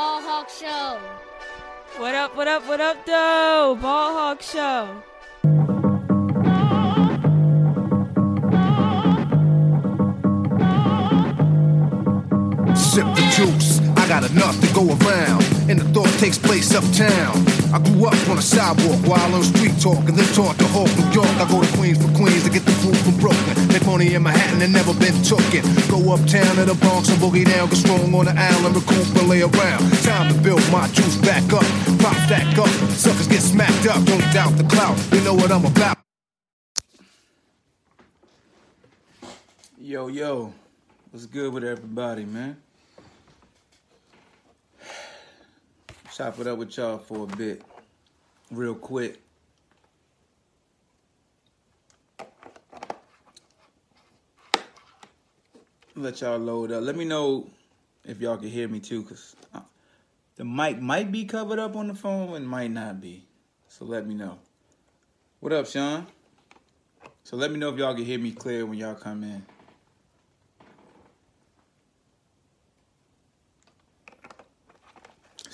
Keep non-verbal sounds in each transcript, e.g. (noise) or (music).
Ball Hawk Show. What up, what up, what up, though? Ball Hawk Show. Sip the juice, I got enough to go around. And the thought takes place uptown. I grew up on a sidewalk while on street talk and then taught to Hawk, New York. I go to Queens for Queens to get the food from Brooklyn. Make money in Manhattan and never been tooken. Go uptown to the Bronx and boogie down, get strong on the island, recoup and lay around. Time to build my juice back up. Pop stack up, suckers get smacked up. Don't doubt the clout, you know what I'm about. Yo, yo, what's good with everybody, man? Chop it up with y'all for a bit, real quick. Let y'all load up. Let me know if y'all can hear me too, cause uh, the mic might be covered up on the phone and might not be. So let me know. What up, Sean? So let me know if y'all can hear me clear when y'all come in.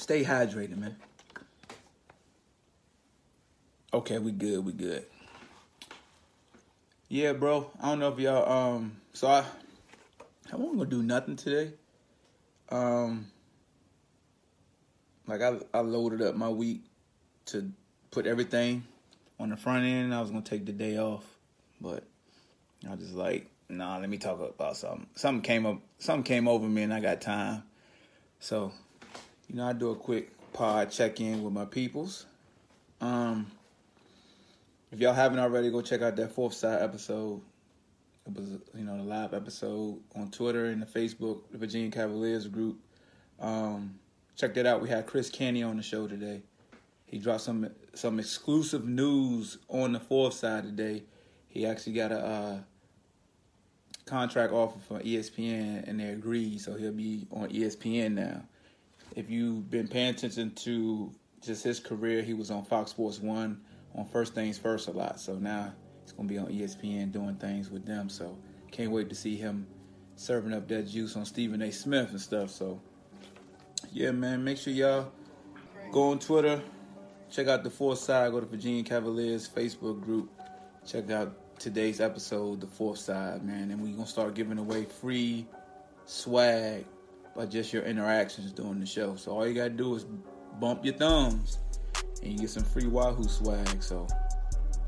Stay hydrated, man. Okay, we good, we good. Yeah, bro. I don't know if y'all um so I I wasn't gonna do nothing today. Um like I I loaded up my week to put everything on the front end. I was gonna take the day off, but I was just like, nah, let me talk about something. Something came up something came over me and I got time. So you know, I do a quick pod check in with my peoples. Um, if y'all haven't already, go check out that fourth side episode. It was, you know, the live episode on Twitter and the Facebook, the Virginia Cavaliers group. Um, check that out. We had Chris Canty on the show today. He dropped some some exclusive news on the fourth side today. He actually got a uh, contract offer from ESPN, and they agreed, so he'll be on ESPN now if you've been paying attention to just his career, he was on Fox Sports One on First Things First a lot. So now he's gonna be on ESPN doing things with them. So can't wait to see him serving up that juice on Stephen A. Smith and stuff. So yeah, man, make sure y'all go on Twitter, check out the Fourth Side, go to Virginia Cavaliers Facebook group, check out today's episode, the Fourth Side, man, and we gonna start giving away free swag by just your interactions during the show. So all you gotta do is bump your thumbs and you get some free Wahoo swag. So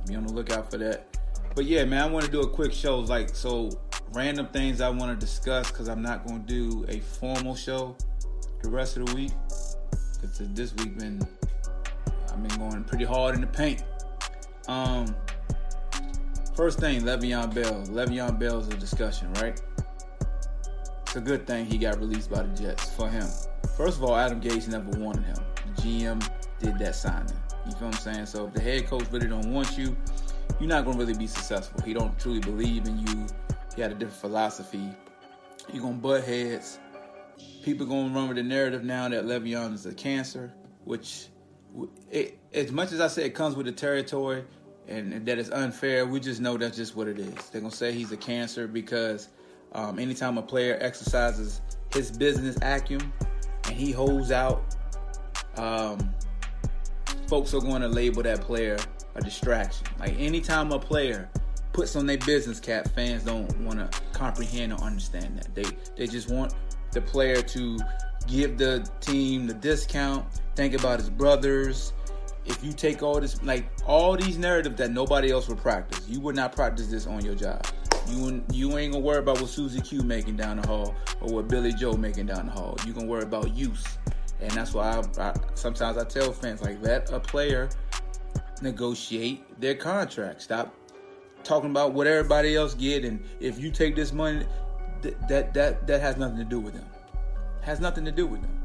be on the lookout for that. But yeah, man, I want to do a quick show. Like so, random things I want to discuss because I'm not gonna do a formal show the rest of the week. Cause this week been I've been going pretty hard in the paint. Um, first thing, Le'Veon Bell. Le'Veon Bell is a discussion, right? It's a good thing he got released by the Jets for him. First of all, Adam Gase never wanted him. The GM did that signing. You feel what I'm saying? So if the head coach really don't want you, you're not gonna really be successful. He don't truly believe in you. He had a different philosophy. You're gonna butt heads. People gonna run with the narrative now that Le'Veon is a cancer, which, it, as much as I say it comes with the territory and that it's unfair, we just know that's just what it is. They're gonna say he's a cancer because um, anytime a player exercises his business acumen and he holds out, um, folks are going to label that player a distraction. Like anytime a player puts on their business cap, fans don't want to comprehend or understand that. They they just want the player to give the team the discount, think about his brothers. If you take all this, like all these narratives that nobody else would practice, you would not practice this on your job. You you ain't gonna worry about what Susie Q making down the hall or what Billy Joe making down the hall. You gonna worry about use, and that's why I, I, sometimes I tell fans like let a player negotiate their contract. Stop talking about what everybody else get, and if you take this money, th- that that that has nothing to do with them. Has nothing to do with them.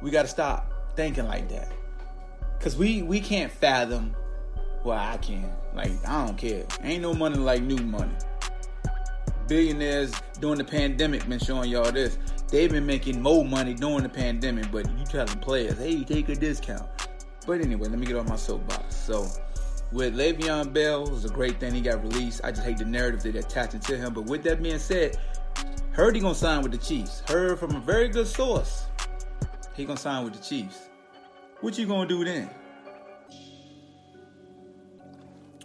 We got to stop thinking like that. Cause we we can't fathom. Well, I can. Like I don't care. Ain't no money like new money. Billionaires during the pandemic been showing y'all this. They've been making more money during the pandemic, but you telling players, hey, take a discount. But anyway, let me get off my soapbox. So with Le'Veon Bell, it was a great thing he got released. I just hate the narrative that attaching to him. But with that being said, heard he gonna sign with the Chiefs. Heard from a very good source. He gonna sign with the Chiefs. What you gonna do then?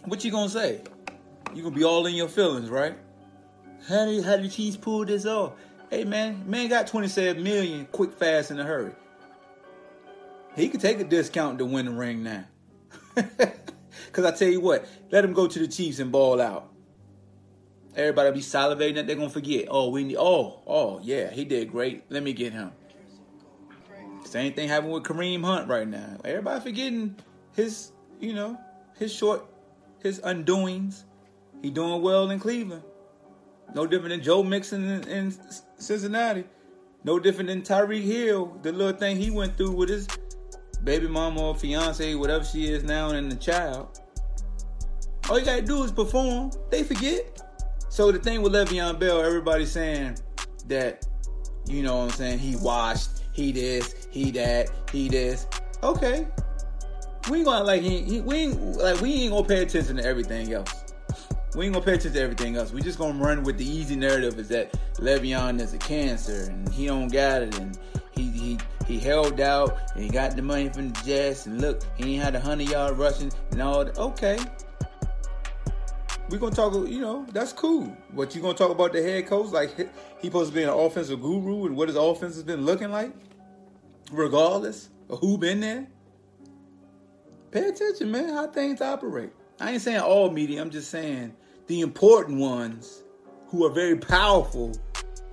What you gonna say? You gonna be all in your feelings, right? How did how the Chiefs pull this off? Hey man, man got 27 million quick, fast, in a hurry. He could take a discount to win the ring now. (laughs) Cause I tell you what, let him go to the Chiefs and ball out. Everybody be salivating that they're gonna forget. Oh, we need. Oh, oh, yeah, he did great. Let me get him. Same thing happened with Kareem Hunt right now. Everybody forgetting his, you know, his short, his undoings. He doing well in Cleveland. No different than Joe Mixon in, in Cincinnati. No different than Tyreek Hill. The little thing he went through with his baby mama or fiance, whatever she is now, and the child. All you gotta do is perform. They forget. So the thing with Le'Veon Bell, everybody's saying that, you know what I'm saying, he washed, he this, he that, he this. Okay. We ain't gonna like he, he we ain't like we ain't gonna pay attention to everything else. We ain't gonna pay attention to everything else. We just gonna run with the easy narrative is that Le'Veon is a cancer and he don't got it and he he he held out and he got the money from the Jets and look he ain't had a hundred yard rushing and all that. Okay, we gonna talk. You know that's cool. But you gonna talk about the head coach like he supposed to be an offensive guru and what his offense has been looking like, regardless of who been there. Pay attention, man. How things operate. I ain't saying all media. I'm just saying the important ones who are very powerful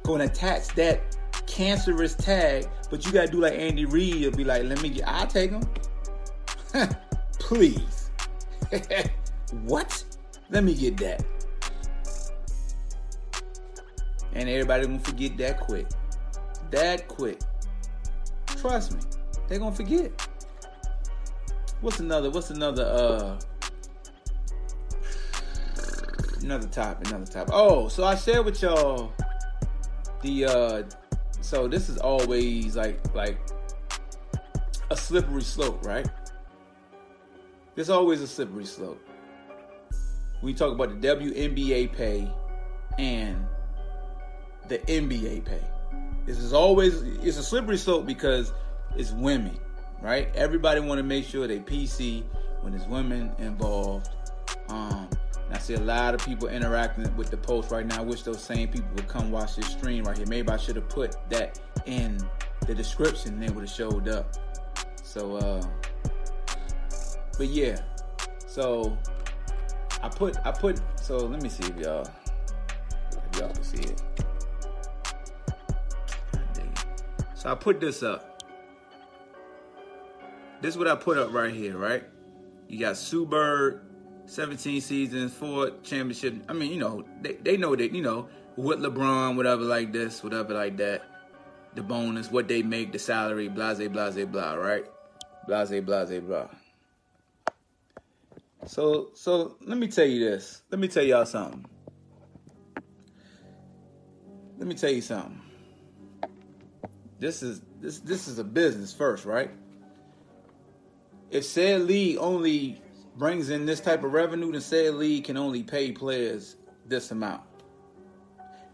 gonna attach that cancerous tag. But you gotta do like Andy Reid and be like, let me get. I'll take him. (laughs) Please. (laughs) what? Let me get that. And everybody gonna forget that quick. That quick. Trust me. They're gonna forget. What's another what's another uh another topic, another topic. Oh, so I shared with y'all the uh so this is always like like a slippery slope, right? There's always a slippery slope we talk about the WNBA pay and the NBA pay. This is always it's a slippery slope because it's women, right? Everybody want to make sure they PC when there's women involved. Um, I see a lot of people interacting with the post right now. I wish those same people would come watch this stream right here. Maybe I should have put that in the description and they would have showed up. So, uh, but yeah, so I put I put so let me see if y'all if y'all can see it. So I put this up. This is what I put up right here, right? You got Sue Bird, 17 seasons, four championship. I mean, you know, they, they know that, you know, with LeBron, whatever like this, whatever like that. The bonus, what they make, the salary, blase, blase, blah, right? Blase, blase, blah. So so let me tell you this. Let me tell y'all something. Let me tell you something. This is this this is a business first, right? If said league only brings in this type of revenue, then said league can only pay players this amount.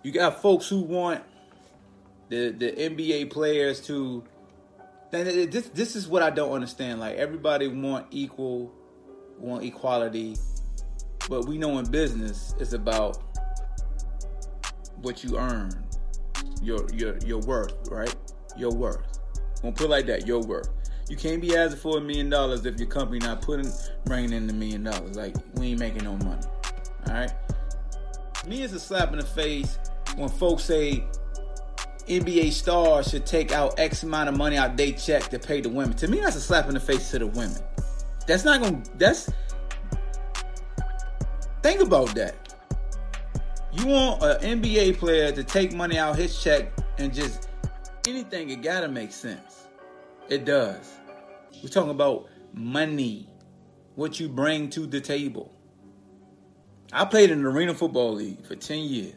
You got folks who want the the NBA players to. Then this this is what I don't understand. Like everybody want equal want equality, but we know in business it's about what you earn, your your your worth, right? Your worth. Gonna put it like that, your worth. You can't be asking for a million dollars if your company not putting bringing in the million dollars. Like we ain't making no money. All right. Me is a slap in the face when folks say NBA stars should take out X amount of money out they check to pay the women. To me, that's a slap in the face to the women. That's not gonna. That's. Think about that. You want an NBA player to take money out his check and just anything, it gotta make sense. It does. We're talking about money, what you bring to the table. I played in the Arena Football League for 10 years.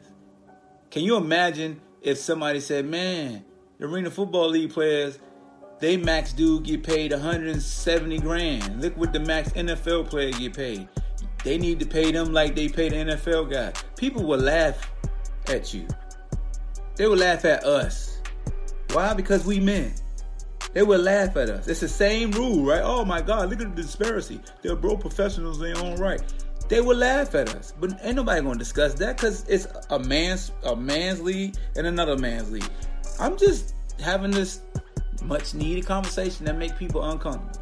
Can you imagine if somebody said, man, the Arena Football League players, they max dude get paid 170 grand. Look what the max NFL player get paid. They need to pay them like they pay the NFL guy. People will laugh at you. They will laugh at us. Why? Because we men. They will laugh at us. It's the same rule, right? Oh my God, look at the disparity. They're bro professionals in their own right. They will laugh at us, but ain't nobody gonna discuss that because it's a man's a man's league and another man's league. I'm just having this much needed conversation that make people uncomfortable.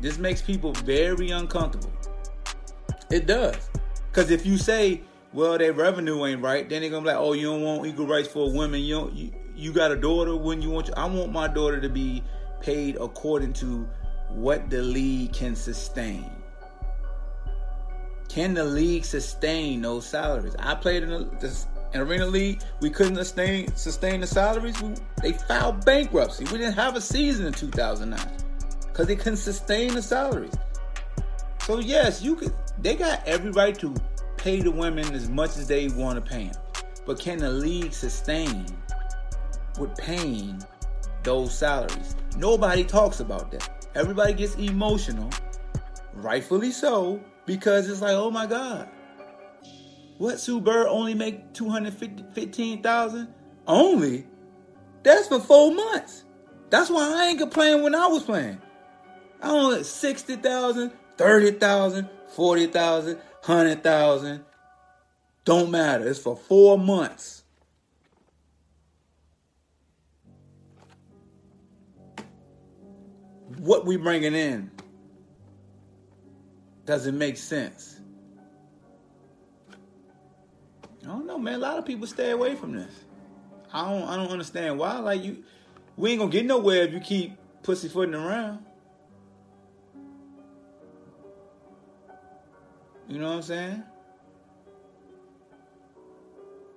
This makes people very uncomfortable. It does, because if you say, "Well, their revenue ain't right," then they're gonna be like, "Oh, you don't want equal rights for women. You don't, you, you got a daughter when you want you, I want my daughter to be paid according to what the league can sustain. Can the league sustain those salaries? I played in the arena league. We couldn't sustain sustain the salaries. We, they filed bankruptcy. We didn't have a season in 2009 because they couldn't sustain the salaries. So yes, you could. They got every right to pay the women as much as they want to pay them. But can the league sustain with paying those salaries. Nobody talks about that. Everybody gets emotional, rightfully so, because it's like, oh my God, what Sue Bird only make two hundred fifteen thousand? Only? That's for four months. That's why I ain't complaining when I was playing. I only 60,000, 30,000, 40,000, 100,000. Don't matter. It's for four months. What we bringing in doesn't make sense. I don't know, man. A lot of people stay away from this. I don't. I don't understand why. Like you, we ain't gonna get nowhere if you keep pussyfooting around. You know what I'm saying?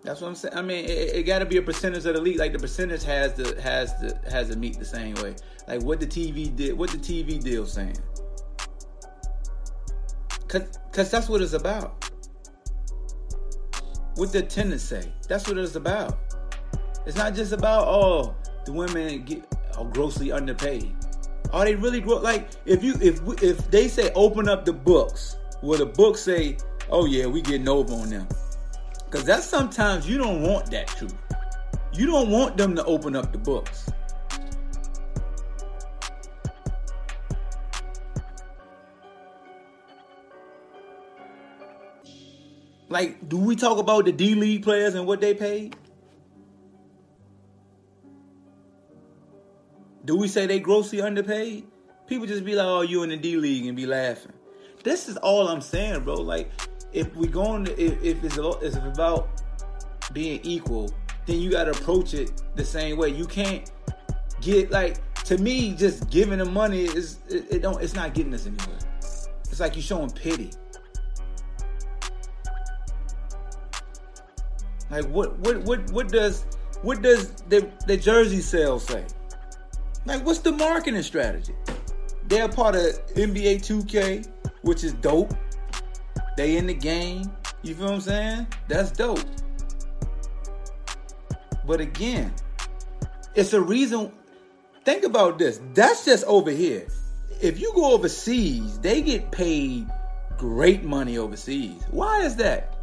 That's what I'm saying. I mean, it, it got to be a percentage of the league. Like the percentage has to has to has to meet the same way. Like what the TV did, what the TV deal saying. Cause, cause that's what it's about. What the tenants say. That's what it's about. It's not just about oh the women get are grossly underpaid. Are they really grow? Like if you if if they say open up the books, where the books say oh yeah we getting over on them because that's sometimes you don't want that truth. You don't want them to open up the books. Like, do we talk about the D League players and what they paid? Do we say they grossly underpaid? People just be like, oh, you in the D League and be laughing. This is all I'm saying, bro. Like, if we going to, if, if it's, about being equal, then you got to approach it the same way. You can't get like to me just giving the money is it, it don't it's not getting us anywhere. It's like you're showing pity. Like what what what what does what does the the jersey sales say? Like what's the marketing strategy? They're part of NBA 2K, which is dope. They in the game. You feel what I'm saying? That's dope. But again, it's a reason. Think about this. That's just over here. If you go overseas, they get paid great money overseas. Why is that?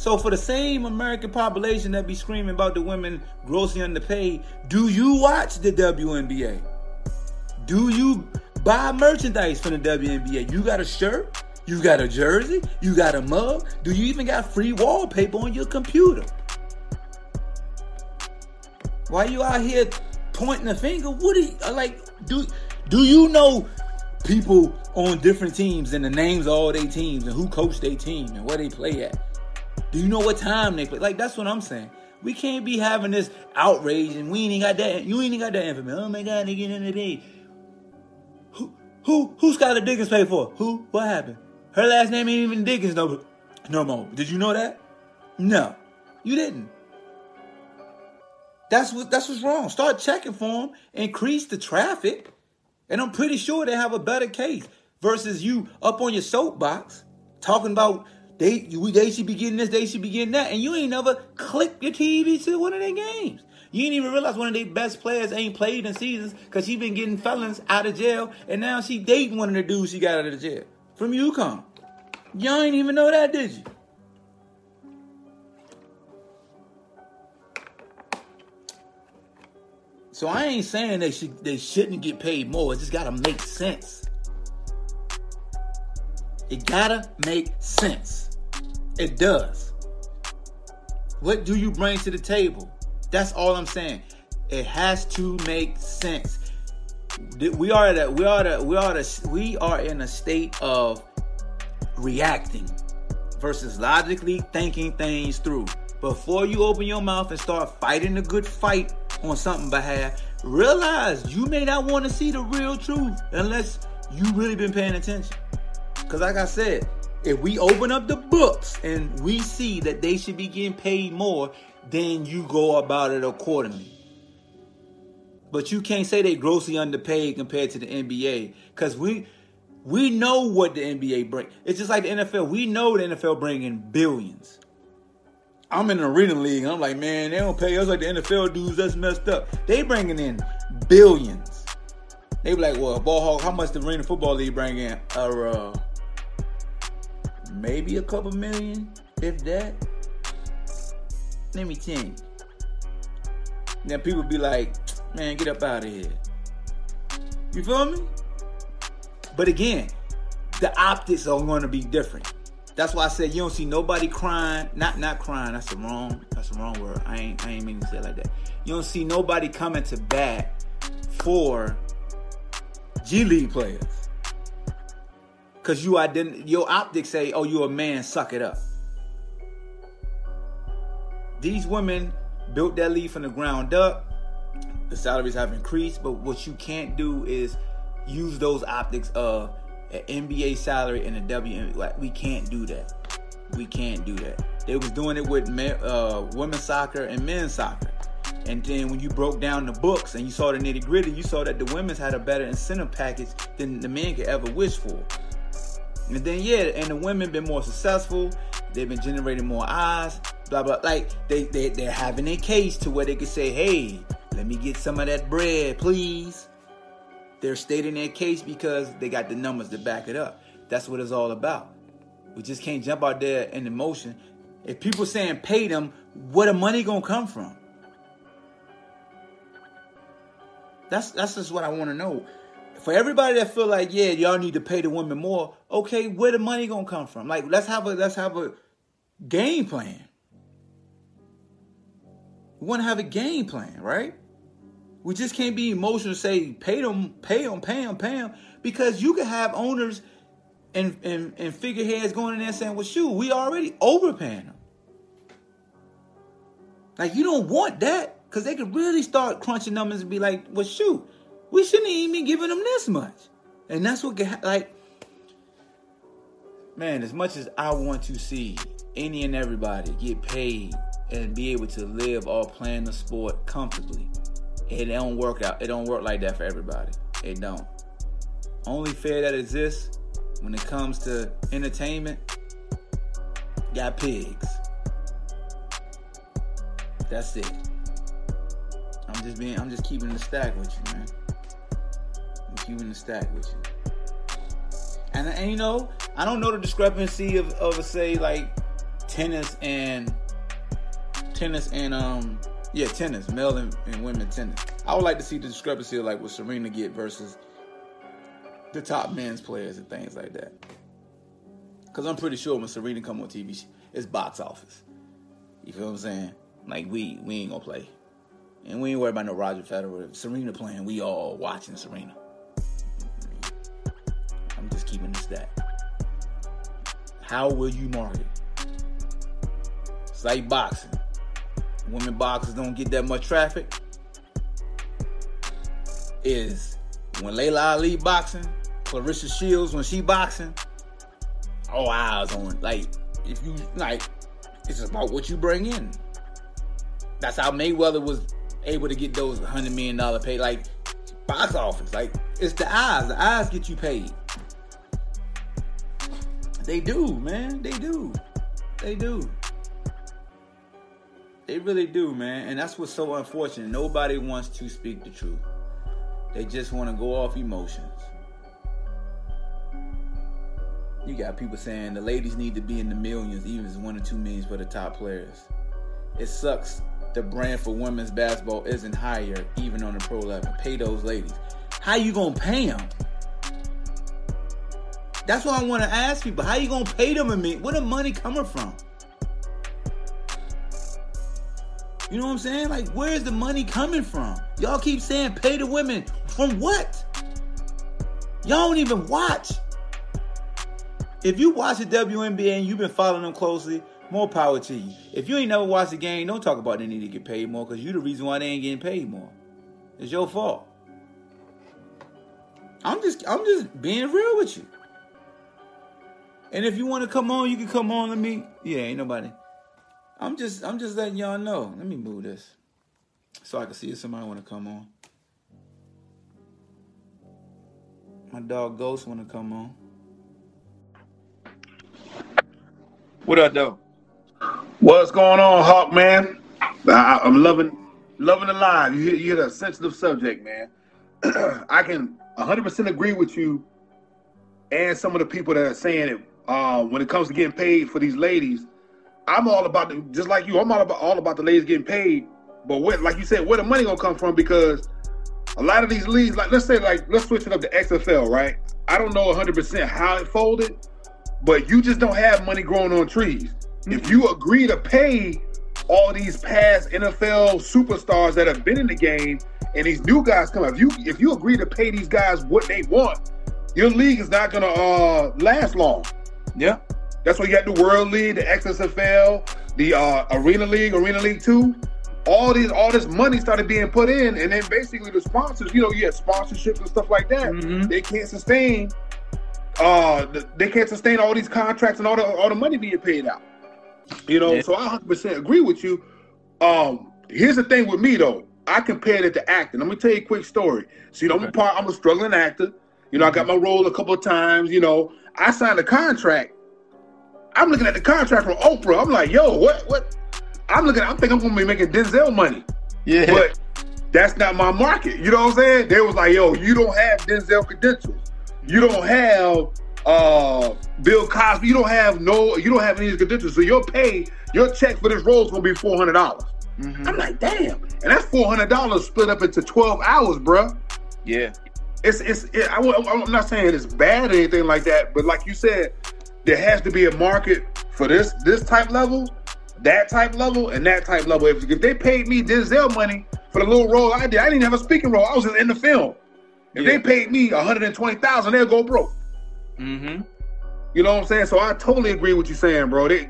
So for the same American population that be screaming about the women grossly underpaid, do you watch the WNBA? Do you buy merchandise from the WNBA? You got a shirt? You got a jersey? You got a mug? Do you even got free wallpaper on your computer? Why you out here pointing a finger? What do you uh, like? Do do you know people on different teams and the names of all their teams and who coach their team and where they play at? Do you know what time they play? Like that's what I'm saying. We can't be having this outrage and we ain't got that. You ain't got that information. Oh my God, they get in the day. Who who who Skylar Diggins pay for? Who? What happened? Her last name ain't even Diggins no no more. Did you know that? No, you didn't. That's what that's what's wrong. Start checking for them, increase the traffic, and I'm pretty sure they have a better case versus you up on your soapbox talking about they they should be getting this, they should be getting that, and you ain't never clicked your TV to one of their games. You ain't even realize one of their best players ain't played in seasons because she been getting felons out of jail, and now she dating one of the dudes she got out of the jail from UConn. Y'all ain't even know that, did you? So I ain't saying they should they shouldn't get paid more. It just gotta make sense. It gotta make sense. It does. What do you bring to the table? That's all I'm saying. It has to make sense. We are at we are at we are at we are in a state of reacting versus logically thinking things through. Before you open your mouth and start fighting a good fight on something behalf, realize you may not want to see the real truth unless you really been paying attention. Cause like I said, if we open up the books and we see that they should be getting paid more, then you go about it accordingly. But you can't say they grossly underpaid compared to the NBA because we we know what the NBA bring. It's just like the NFL. We know the NFL bringing billions. I'm in the arena league. I'm like, man, they don't pay us like the NFL dudes. That's messed up. They bringing in billions. They be like, well, Ball Hawk, how much the arena football league bring in? Uh, maybe a couple million, if that. Let me think. Then people be like, man, get up out of here. You feel me? But again, the optics are going to be different. That's why I said you don't see nobody crying. Not not crying. That's the wrong. That's the wrong word. I ain't I ain't meaning to say like that. You don't see nobody coming to bat for G League players. Cause you ident- your optics say, oh, you're a man, suck it up. These women built that league from the ground up. The salaries have increased, but what you can't do is use those optics of an NBA salary and a WNBA. Like we can't do that. We can't do that. They was doing it with men, uh, women's soccer and men's soccer. And then when you broke down the books and you saw the nitty gritty, you saw that the women's had a better incentive package than the men could ever wish for. And then yeah, and the women been more successful. They've been generating more eyes. Blah blah. Like they they they're having a case to where they could say, hey, let me get some of that bread, please. They're stating their case because they got the numbers to back it up. That's what it's all about. We just can't jump out there in emotion. If people saying pay them, where the money gonna come from? That's that's just what I want to know. For everybody that feel like, yeah, y'all need to pay the women more, okay, where the money gonna come from? Like, let's have a let's have a game plan. We want to have a game plan, right? We just can't be emotional. Say pay them, pay them, pay them, pay them, because you can have owners and and, and figureheads going in there saying, "Well, shoot, we already overpaying them." Like you don't want that because they could really start crunching numbers and be like, "Well, shoot, we shouldn't even be giving them this much," and that's what like. Man, as much as I want to see any and everybody get paid and be able to live or playing the sport comfortably, it don't work out. It don't work like that for everybody. It don't. Only fair that exists when it comes to entertainment got pigs. That's it. I'm just being I'm just keeping the stack with you, man. I'm keeping the stack with you. And, and you know, I don't know the discrepancy of, of say like tennis and tennis and um yeah, tennis, male and, and women tennis. I would like to see the discrepancy of like what Serena get versus the top men's players and things like that. Cause I'm pretty sure when Serena come on TV, it's box office. You feel what I'm saying? Like we we ain't gonna play, and we ain't worried about no Roger Federer. If Serena playing, we all watching Serena. I'm just keeping this that. How will you market? It's like boxing. Women boxers don't get that much traffic. Is when Laila Ali boxing, Claressa Shields when she boxing, all eyes on like if you like it's about what you bring in. That's how Mayweather was able to get those hundred million dollar pay like box office. Like it's the eyes. The eyes get you paid. They do, man. They do. They do. They really do, man. And that's what's so unfortunate. Nobody wants to speak the truth. They just want to go off emotions. You got people saying the ladies need to be in the millions, even it's one or two millions for the top players. It sucks. The brand for women's basketball isn't higher, even on the pro level. Pay those ladies. How you gonna pay them? That's what I want to ask people. How you gonna pay them? a mean, where the money coming from? You know what I'm saying? Like, where's the money coming from? Y'all keep saying pay the women. From what? Y'all don't even watch. If you watch the WNBA and you've been following them closely, more power to you. If you ain't never watched the game, don't talk about they need to get paid more because you the reason why they ain't getting paid more. It's your fault. I'm just I'm just being real with you. And if you want to come on, you can come on. Let me. Yeah, ain't nobody. I'm just I'm just letting y'all know. Let me move this so I can see if somebody want to come on. My dog Ghost want to come on. What up, though? What's going on, Hawk man? I, I'm loving loving the live. You hit, you hit a sensitive subject, man. (clears throat) I can 100% agree with you and some of the people that are saying it uh, when it comes to getting paid for these ladies. I'm all about the, just like you. I'm all about all about the ladies getting paid, but what, like you said, where the money gonna come from? Because a lot of these leagues, like let's say, like let's switch it up to XFL, right? I don't know 100 percent how it folded, but you just don't have money growing on trees. Mm-hmm. If you agree to pay all these past NFL superstars that have been in the game, and these new guys come, if you if you agree to pay these guys what they want, your league is not gonna uh, last long. Yeah. That's why you got the World League, the XSFL, the uh, Arena League, Arena League Two. All these, all this money started being put in, and then basically the sponsors, you know, you had sponsorships and stuff like that. Mm-hmm. They can't sustain, uh, they can't sustain all these contracts and all the all the money being paid out. You know, yeah. so I 100 percent agree with you. Um, here's the thing with me though, I compared it to acting. Let me tell you a quick story. Know, okay. I'm a part, I'm a struggling actor. You know, I got my role a couple of times. You know, I signed a contract I'm looking at the contract from Oprah. I'm like, yo, what? What? I'm looking. I'm thinking I'm gonna be making Denzel money. Yeah. But that's not my market. You know what I'm saying? They was like, yo, you don't have Denzel credentials. You don't have uh Bill Cosby. You don't have no. You don't have any of these credentials. So your pay, your check for this role is gonna be four hundred dollars. Mm-hmm. I'm like, damn, and that's four hundred dollars split up into twelve hours, bruh. Yeah. It's it's. It, I, I'm not saying it's bad or anything like that, but like you said, there has to be a market for this this type level, that type level, and that type level. If, if they paid me Denzel money for the little role I did, I didn't have a speaking role. I was in the film. If yeah. they paid me 120,000, they'll go broke. Mm-hmm. You know what I'm saying? So I totally agree with you saying, bro. They,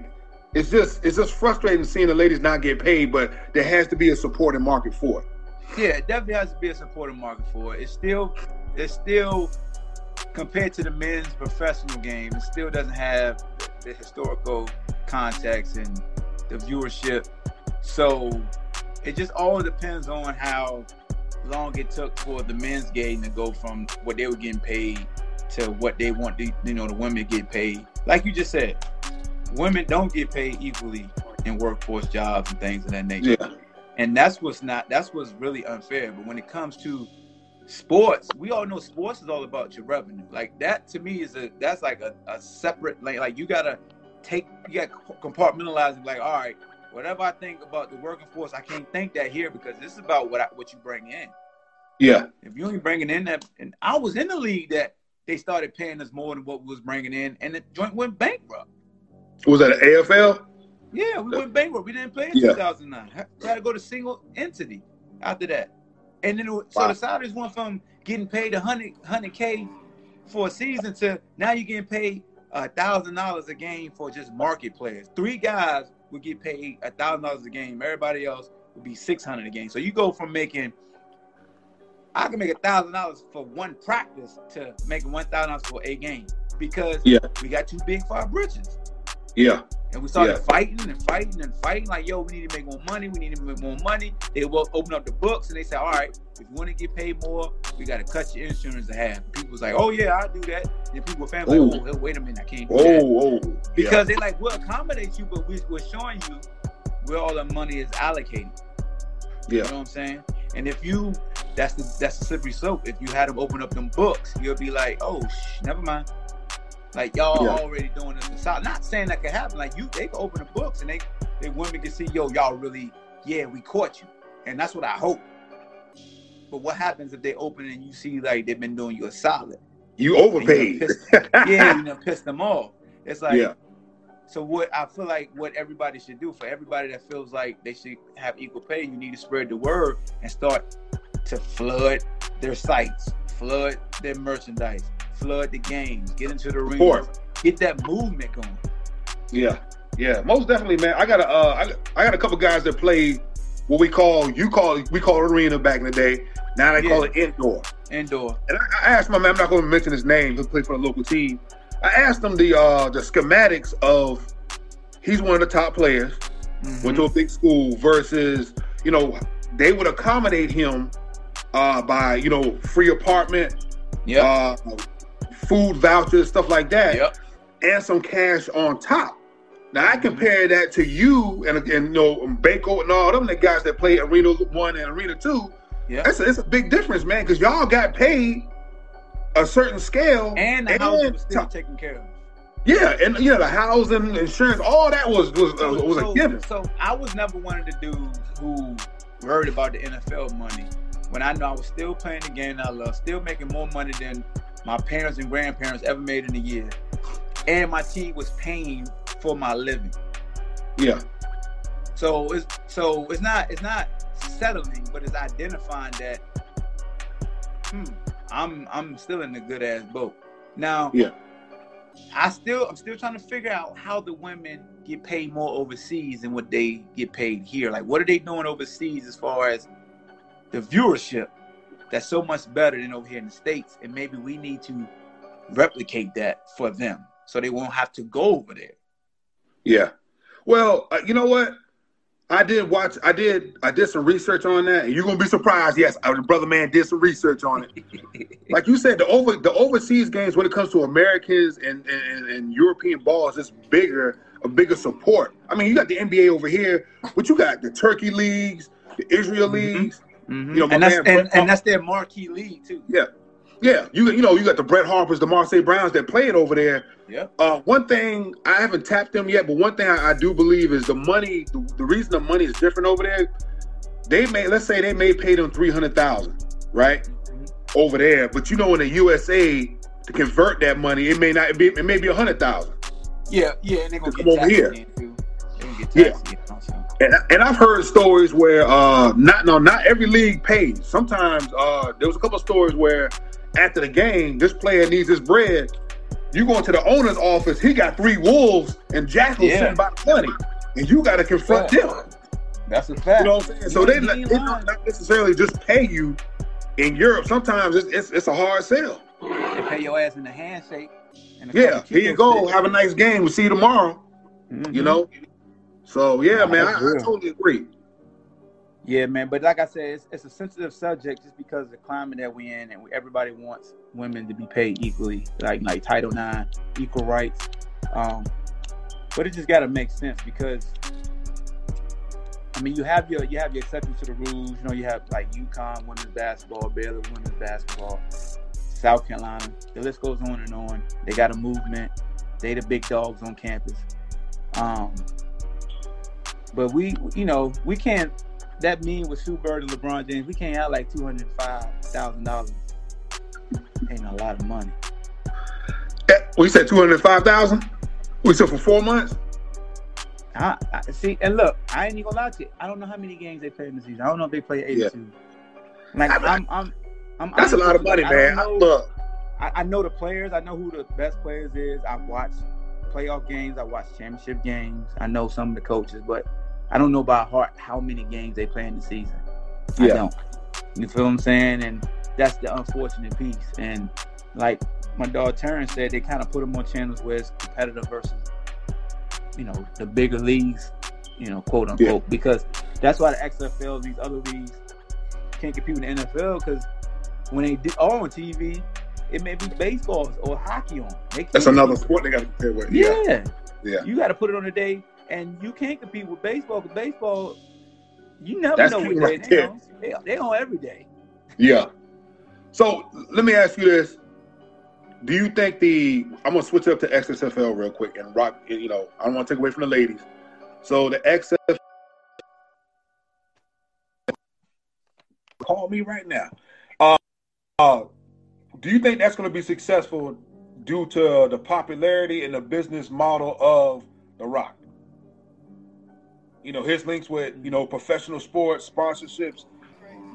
it's just it's just frustrating seeing the ladies not get paid, but there has to be a supporting market for it. Yeah, it definitely has to be a supporting market for it. It's still it's still compared to the men's professional game, it still doesn't have the historical context and the viewership. So it just all depends on how long it took for the men's game to go from what they were getting paid to what they want the you know the women get paid. Like you just said, women don't get paid equally in workforce jobs and things of that nature. Yeah. And that's what's not that's what's really unfair. But when it comes to sports. We all know sports is all about your revenue. Like that to me is a that's like a, a separate like like you gotta take you gotta compartmentalize and like all right whatever i think about the working force i can't think that here because this is about what I, what you bring in. Yeah. If you ain't bringing in that and i was in the league that they started paying us more than what we was bringing in and the joint went bankrupt. Was that an afl yeah we went bankrupt. We didn't play in yeah. 2009 we had to go to single entity after that and then it, so the Saudis went from getting paid 100 100k for a season to now you're getting paid a thousand dollars a game for just market players. Three guys would get paid a thousand dollars a game. Everybody else would be six hundred a game. So you go from making I can make a thousand dollars for one practice to making one thousand dollars for a game because yeah. we got too big for our britches. Yeah. And we started Yeah. fighting and fighting and fighting. Like, yo, we need to make more money. We need to make more money. They will open up the books and they say, all right, if you want to get paid more, we got to cut your insurance in half. People was like, oh yeah, I'll do that. And people were family like, oh, wait a minute, I can't do Oh, that oh, because they like we'll accommodate you, but we, we're showing you where all the money is allocated. You yeah, know what I'm saying? And if you, that's the that's the slippery slope. If you had them open up them books, you'll be like, oh, shh, never mind. Like y'all Yeah. already doing this inside. Not saying that could happen. Like you, they can open the books and they they women can see, yo, y'all really, yeah, we caught you, and that's what I hope. But what happens if they open and you see like they've been doing you a solid? you you overpaid. pissed- (laughs) yeah, you done pissed them off. It's like, Yeah. so what I feel like what everybody should do for everybody that feels like they should have equal pay, you need to spread the word and start to flood their sites, flood their merchandise, flood the games, get into the ring, get that movement going. Yeah, yeah, most definitely, man. I got a, uh, I, got- I got a couple guys that play what we call, you call, we call it arena back in the day. Now they call it indoor. Indoor. And I, I asked my man, I'm not going to mention his name, He played for the local team. I asked him the uh, the schematics of he's one of the top players, Mhm. went to a big school versus you know they would accommodate him uh, by you know free apartment, Yeah. uh, food vouchers, stuff like that, yep. and some cash on top. Now I compare that to you and, and you know Bako and all them the guys that play Arena One and Arena Two. Yeah, It's a, it's a big difference, man, because y'all got paid a certain scale, And the house was still taken care of. yeah, and yeah, the housing, insurance, all that was was uh, was so, a given. So I was never one of the dudes who worried about the NFL money. When I know I was still playing the game I love, still making more money than my parents and grandparents ever made in a year, and my team was paying for my living. Yeah, So it's so it's not it's not settling, but it's identifying that hmm, I'm I'm still in a good ass boat. Now Yeah. I still I'm still trying to figure out how the women get paid more overseas than what they get paid here. Like what are they doing overseas as far as the viewership that's so much better than over here in the States. And maybe we need to replicate that for them so they won't have to go over there. yeah. Well, uh, you know what? I did watch. I did. I did some research on that, and you're gonna be surprised. Yes, our brother man did some research on it. (laughs) like you said, the over the overseas games when it comes to Americans and, and, and European balls is bigger, a bigger support. I mean, you got the NBA over here, but you got the Turkey leagues, the Israel Mhm. leagues. Mhm. You know, and that's and, and that's their marquee league too. Yeah, yeah. you you know you got the Brett Harpers, the Marseille Browns that play it over there. Yep. Uh, one thing I haven't tapped them yet, but one thing I, I do believe is the money. The, the reason the money is different over there, they may let's say they may pay them three hundred thousand, right, over there. But you know in the USA to convert that money, it may not be. It may be a hundred thousand. Yeah, yeah, and they're gonna To get come over here. too. They're gonna get Yeah. again. And, and I've heard stories where uh not no not every league pays. Sometimes uh there was a couple of stories where after the game, this player needs his bread. You go into the owner's office, he got three wolves and jackals Yeah. sitting by the money, and you got to confront Yeah. them. That's a fact. You know what I'm saying? So they, ain't- not- they ain't not not necessarily just pay you. In Europe, sometimes it's it's, it's a hard sell. They pay your ass in the handshake. and a Yeah, here you go. stick. Have a nice game. We'll see you tomorrow. Mhm. You know. So yeah, man, I, I totally agree. Yeah, man. But like I said, it's, it's a sensitive subject just because of the climate that we're in, and we, everybody wants women to be paid equally, like like Title IX, equal rights. Um, but it just got to make sense because, I mean, you have your you have your exceptions to the rules. You know, you have like UConn women's basketball, Baylor women's basketball, South Carolina. The list goes on and on. They got a movement. They the big dogs on campus. Um, but we, you know, we can't. That mean with Sue Bird and LeBron James, we can't have like two hundred five thousand dollars. Ain't a lot of money. Eh, We said two hundred five thousand. We said for four months. I, I see, and look, I ain't even gonna lie to you. I don't know how many games they play in the season. I don't know if they play eighty-two. Like I- I'm, I'm, I'm. That's a lot of money, man. I, know- look, I, I know the players. I know who the best players is. I watch playoff games. I watch championship games. I know some of the coaches, but I don't know by heart how many games they play in the season. I Yeah. don't. You feel what I'm saying? And that's the unfortunate piece. And like my dog Terrence said, they kind of put them on channels where it's competitive versus you know, the bigger leagues, you know, quote unquote, because that's why the XFL, these other leagues, can't compete with the NFL because when they do, are on TV, it may be baseball or hockey on. That's another sport they got to compare with. Yeah. Yeah. Yeah. You got to put it on a day, and you can't compete with baseball because baseball, you never That's know what right they there. on. They, they on every day. Yeah. So let me ask you this: Do you think the I'm gonna switch up to XFL real quick and rock? You know, I don't want to take away from the ladies. So the XFL, call me right now. Uh, uh, do you think that's going to be successful due to the popularity and the business model of The Rock? You know, his links with you know professional sports sponsorships,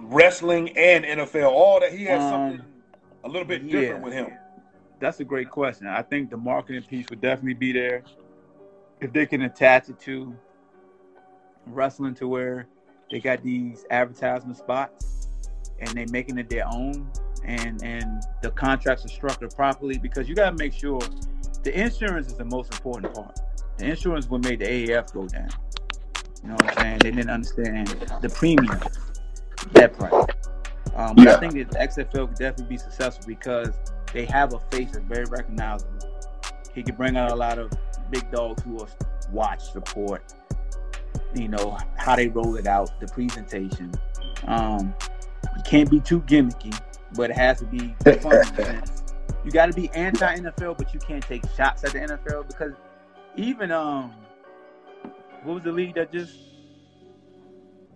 wrestling, and NFL. All that he has Um, something a little bit different yeah. with him. That's a great question. I think the marketing piece would definitely be there if they can attach it to wrestling to where they got these advertisement spots and they making it their own and and the contracts are structured properly because you got to make sure the insurance is the most important part. The insurance what make the AAF go down. You know what I'm saying? They didn't understand the premium that price. Um, Yeah. I think that the XFL could definitely be successful because they have a face that's very recognizable. He could bring out a lot of big dogs who will watch, support, you know, how they roll it out, the presentation. Um, you can't be too gimmicky, but it has to be (laughs) fun. in a sense. you got to be anti NFL, but you can't take shots at the NFL because even um, what was the league that just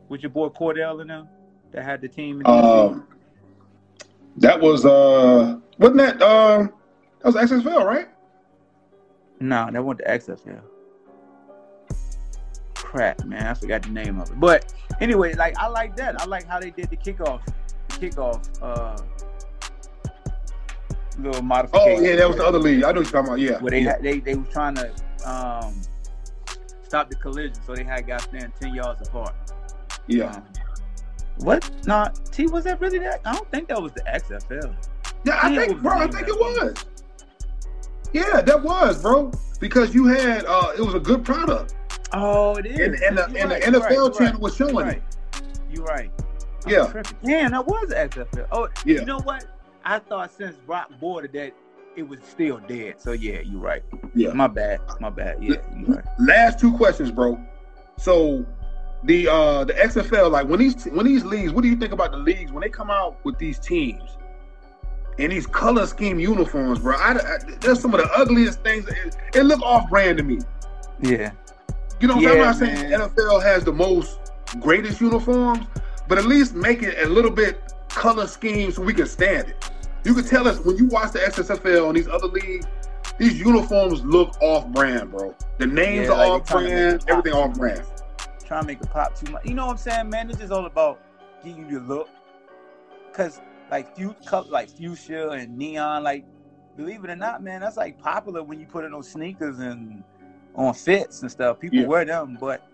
with your boy Cordell and them that had the team? Um, that was uh, wasn't that um, that was XFL, right? No, that went to XFL. Crap, man, I forgot the name of it. But anyway, like I like that. I like how they did the kickoff, the kickoff, uh, little modification. Oh yeah, that was the other league. I know what you're talking about. Yeah, where they yeah. had, they they was trying to um stop the collision, so they had guys standing ten yards apart. yeah. Um, what? Nah, T was that really that? I don't think that was the XFL. Yeah, I think, bro, I think it was. Yeah, that was, bro. Because you had, uh, it was a good product, Oh, it is. and, and the and right, the NFL right, channel right. was showing it. You're right. I'm Yeah. tripping. Damn, that was XFL. Oh, Yeah. you know what? I thought since Rock boarded that it was still dead. So yeah, you're right. Yeah. My bad. My bad. Yeah, you're right. Last two questions, bro. So the uh the XFL, like when these when these leagues, what do you think about the leagues when they come out with these teams and these color scheme uniforms, bro? I, I, there's some of the ugliest things. It, it look off brand to me. Yeah. You know what Yeah, I'm saying? I'm not saying man. NFL has the most greatest uniforms, but at least make it a little bit color scheme so we can stand it. You can tell us when you watch the XSFL and these other leagues, these uniforms look off brand, bro. The names Yeah, are like off they trying to make brand, everything off brand. Trying to make it pop too much. You know what I'm saying, man? It's just all about getting you to look. Cause like few like fuchsia and neon, like believe it or not, man, that's like popular when you put it on sneakers and on fits and stuff. People Yeah. wear them, but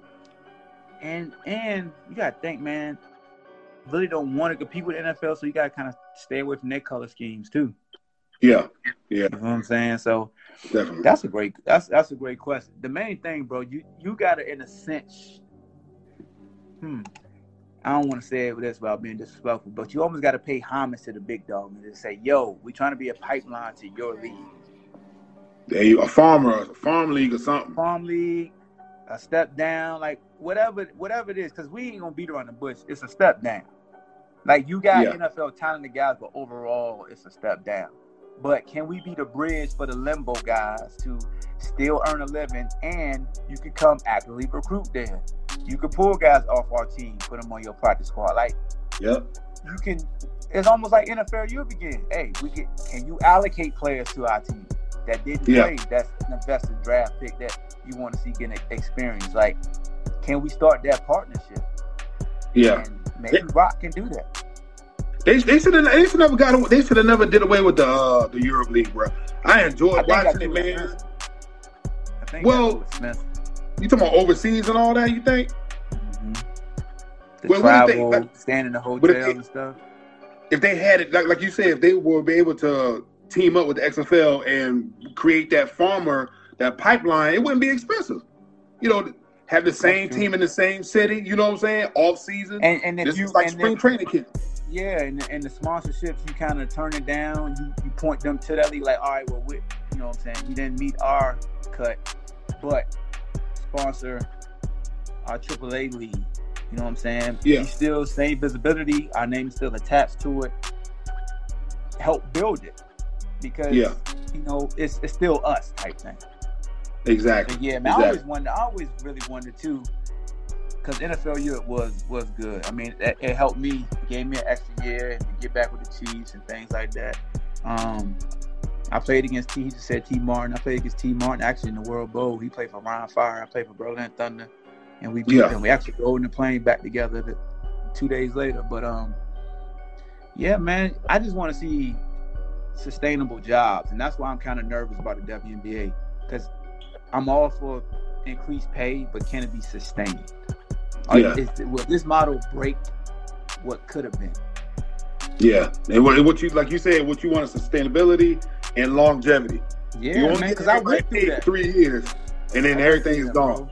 and and you gotta think, man, really don't want to compete with the NFL, so you gotta kind of stay away from their color schemes too. Yeah, yeah, You know what I'm saying? So definitely. that's a great that's that's a great question. The main thing, bro, you you gotta in a sense, hmm. I don't want to say it this without being disrespectful, but you almost got to pay homage to the big dog and just say, "Yo, we trying to be a pipeline to your league, you- a farmer, a farm league or something. farm league, a step down, like whatever, whatever it is, because we ain't gonna beat around the bush. It's a step down. Like you got Yeah. NFL talented guys, but overall, it's a step down. But can we be the bridge for the limbo guys to still earn a living, and you could come actively recruit there? You could pull guys off our team, put them on your practice squad. Like Yep. you can. It's almost like NFL. You begin. Hey, we get. Can you allocate players to our team that didn't Yeah. play? That's an invested draft pick that you want to see getting experience. Like, can we start that partnership? Yeah. And maybe Rock can do that. They they should have they should never got away, they should have never did away with the uh, the Europe League, bro. I enjoyed I watching it, man. I think Well- Smith. You talking about overseas and all that? You think? mhm. The Well, what if they- travel, like- staying in the hotel they- and stuff. if they had it like like you said, if they were be able to team up with the XFL and create that farmer that pipeline, it wouldn't be expensive. you know, have the same team in the same city. You know what I'm saying? Off season, And and if this you is like spring training camp. yeah, and and the sponsorships you kind of turn it down. You you point them to that league like, all right, well, we, you know what I'm saying? We didn't meet our cut, but sponsor our AAA league. You know what I'm saying? Yeah. We still same visibility. Our name is still attached to it. Help build it because Yeah. you know it's it's still us type thing. Exactly. Yeah, man, I always wonder. I always really wondered too, because NFL Europe was was good. I mean, it, it helped me, gave me an extra year to get back with the Chiefs and things like that. Um, I played against T. He just said Tee Martin. I played against Tee Martin actually in the World Bowl. He played for Rhein Fire. I played for Berlin Thunder, and we beat Yeah. them. We actually rode in the plane back together the, two days later. But um, yeah, man, I just want to see sustainable jobs, and that's why I'm kind of nervous about the WNBA because I'm all for increased pay, but can it be sustained? Yeah. is, will this model break what could have been? Yeah, and what, what you like you said, what you want is sustainability and longevity. Yeah, you man, because I went through paid that. three years, and then everything is gone.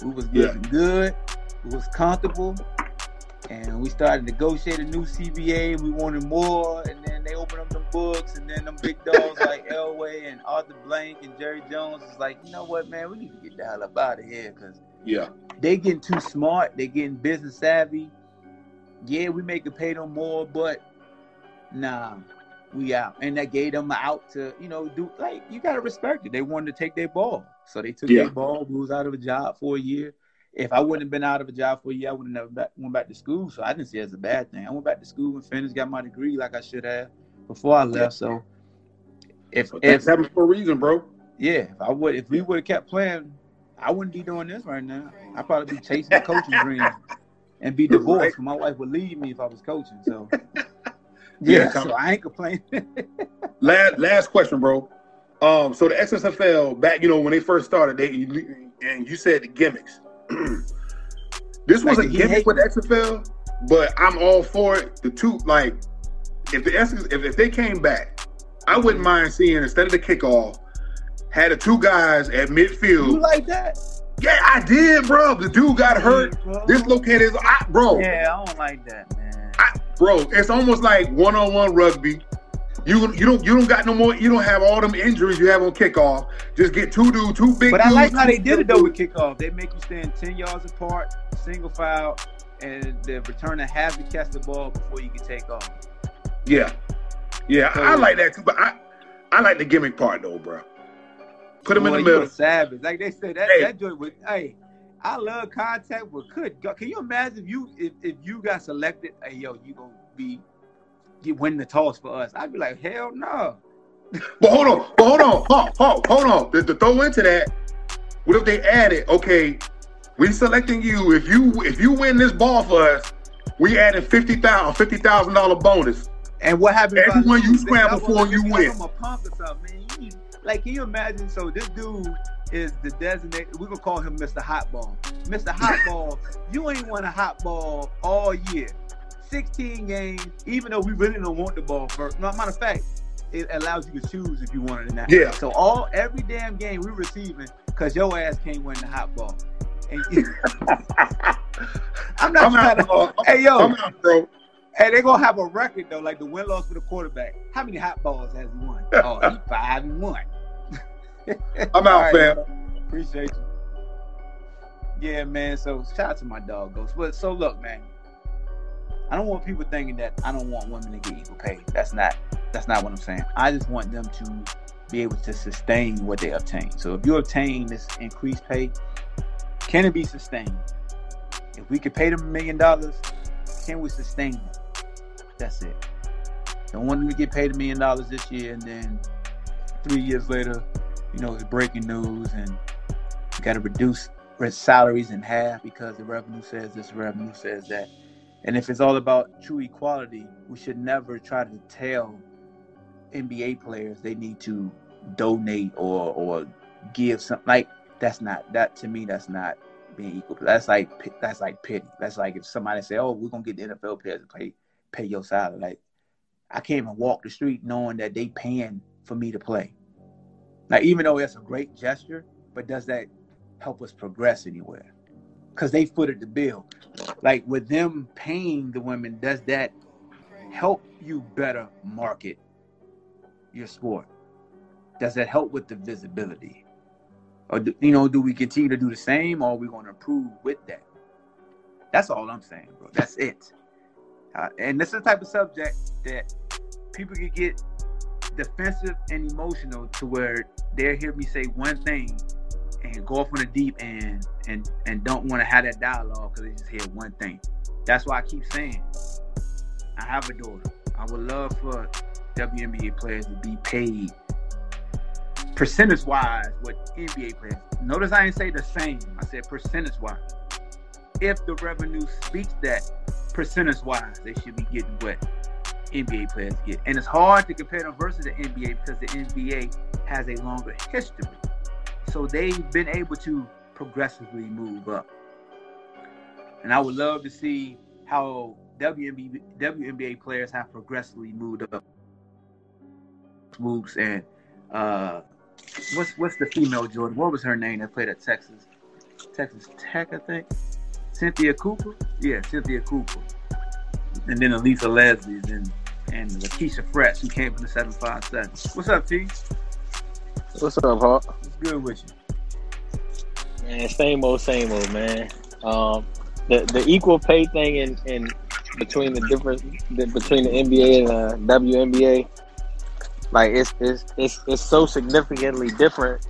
bro. We was Yeah. getting good. We was comfortable. And we started negotiating new CBA. We wanted more, and then they open up them books, and then them big dogs like Elway and Arthur Blank and Jerry Jones is like, you know what, man, we need to get the hell up out of here because Yeah, they getting too smart. They getting business savvy. Yeah, we make it pay them more, but nah, we out. And that gave them out to, you know, do like you gotta respect it. They wanted to take their ball. So they took Yeah. their ball. Was out of a job for a year. If I wouldn't have been out of a job for a year, I would have never back, went back to school. So I didn't see it as a bad thing. I went back to school and finished, got my degree like I should have before I left. So if but if for a reason, bro. yeah, if I would, if we would have kept playing, I wouldn't be doing this right now. I'd probably be chasing the coaching dream and be (laughs) divorced. Right. My wife would leave me if I was coaching. So (laughs) Yeah, yeah, so I ain't complaining. (laughs) Last last question, bro. Um, so the XSFL back, you know, when they first started, they and you said the gimmicks. (clears throat) this was Like, a gimmick with XFL, but I'm all for it. The two, like, if the SS, if, if they came back, I mm-hmm. wouldn't mind seeing instead of the kickoff, had the two guys at midfield. you like that? yeah, I did, bro. The dude got hurt, bro. dislocated his eye, bro. Yeah, I don't like that, man. I, bro, it's almost like one-on-one rugby. You you don't you don't got no more. You don't have all them injuries you have on kickoff. Just get two dudes, two big. But I like how they did it though with kickoff. They make you stand ten yards apart, single file, and the returner has to catch the ball before you can take off. Yeah, yeah, I, I like that too. But I I like the gimmick part though, bro. Put them in the middle. savage. Like they said, that Hey. that joint was. Hey, I love contact, but could God, can you imagine if you if, if you got selected? Hey, yo, you gonna be you win the toss for us? I'd be like, hell no. (laughs) But hold on, but hold on, hold, hold, hold on. To, to throw into that, what if they added? Okay, we selecting you. If you if you win this ball for us, we added fifty thousand fifty thousand dollar bonus. And what I Everyone you scramble for, you win. I'm a punk or something, man. You like, can you imagine? So this dude is the designated. We're gonna call him Mr. Hotball. Mr. Hotball, (laughs) you ain't won a hot ball all year. 16 games, even though we really don't want the ball first. No, matter of fact, it allows you to choose if you want it or not. Yeah. So all every damn game we're receiving because your ass can't win the hot ball. And (laughs) I'm not I'm trying out, to. uh, Hey yo, I'm out, bro. Hey, they're gonna have a record though, like the win loss for the quarterback. How many hot balls has he won? (laughs) Oh, he five and one. I'm out, right, fam. bro. Appreciate you. Yeah, man. So shout out to my dog Ghost. But so look, man. I don't want people thinking that I don't want women to get equal pay. That's not that's not what I'm saying. I just want them to be able to sustain what they obtain. So if you obtain this increased pay, can it be sustained? If we could pay them a million dollars, can we sustain it? That's it. Don't want them to get paid a million dollars this year and then three years later, you know, it's breaking news and you got to reduce salaries in half because the revenue says this, revenue says that. And if it's all about true equality, we should never try to tell NBA players they need to donate or or give something like that's not that to me that's not being equal. That's like that's like pity. That's like if somebody say, "Oh, we're gonna get the NFL players to pay pay your salary." Like I can't even walk the street knowing that they paying for me to play. Now, even though it's a great gesture, but does that help us progress anywhere because they footed the bill. Like with them paying the women, does that help you better market your sport? Does that help with the visibility? Or do, you know, do we continue to do the same, or are we going to improve with that? That's all I'm saying, bro. That's it. Uh, and this is the type of subject that people can get defensive and emotional to where they hear me say one thing and go off on the deep end and and don't want to have that dialogue because they just hear one thing. That's why I keep saying I have a daughter. I would love for WNBA players to be paid percentage wise what NBA players. Notice I didn't say the same. I said percentage wise. If the revenue speaks that percentage wise, they should be getting what NBA players get. And it's hard to compare them versus the NBA because the NBA has a longer history. So they've been able to progressively move up. And I would love to see how WNBA, WNBA players have progressively moved up. Moves and uh, what's what's the female Jordan? What was her name that played at Texas? Texas Tech, I think. Cynthia Cooper. Yeah, Cynthia Cooper. And then Elisa Leslie's and and Lakeisha Frett's, who came from the seven five seven. What's up, T? What's up, Hawk? What's good with you? Man, same old, same old, man. Um, the the equal pay thing in, in between the difference the, between the NBA and the WNBA, like it's it's it's it's so significantly different.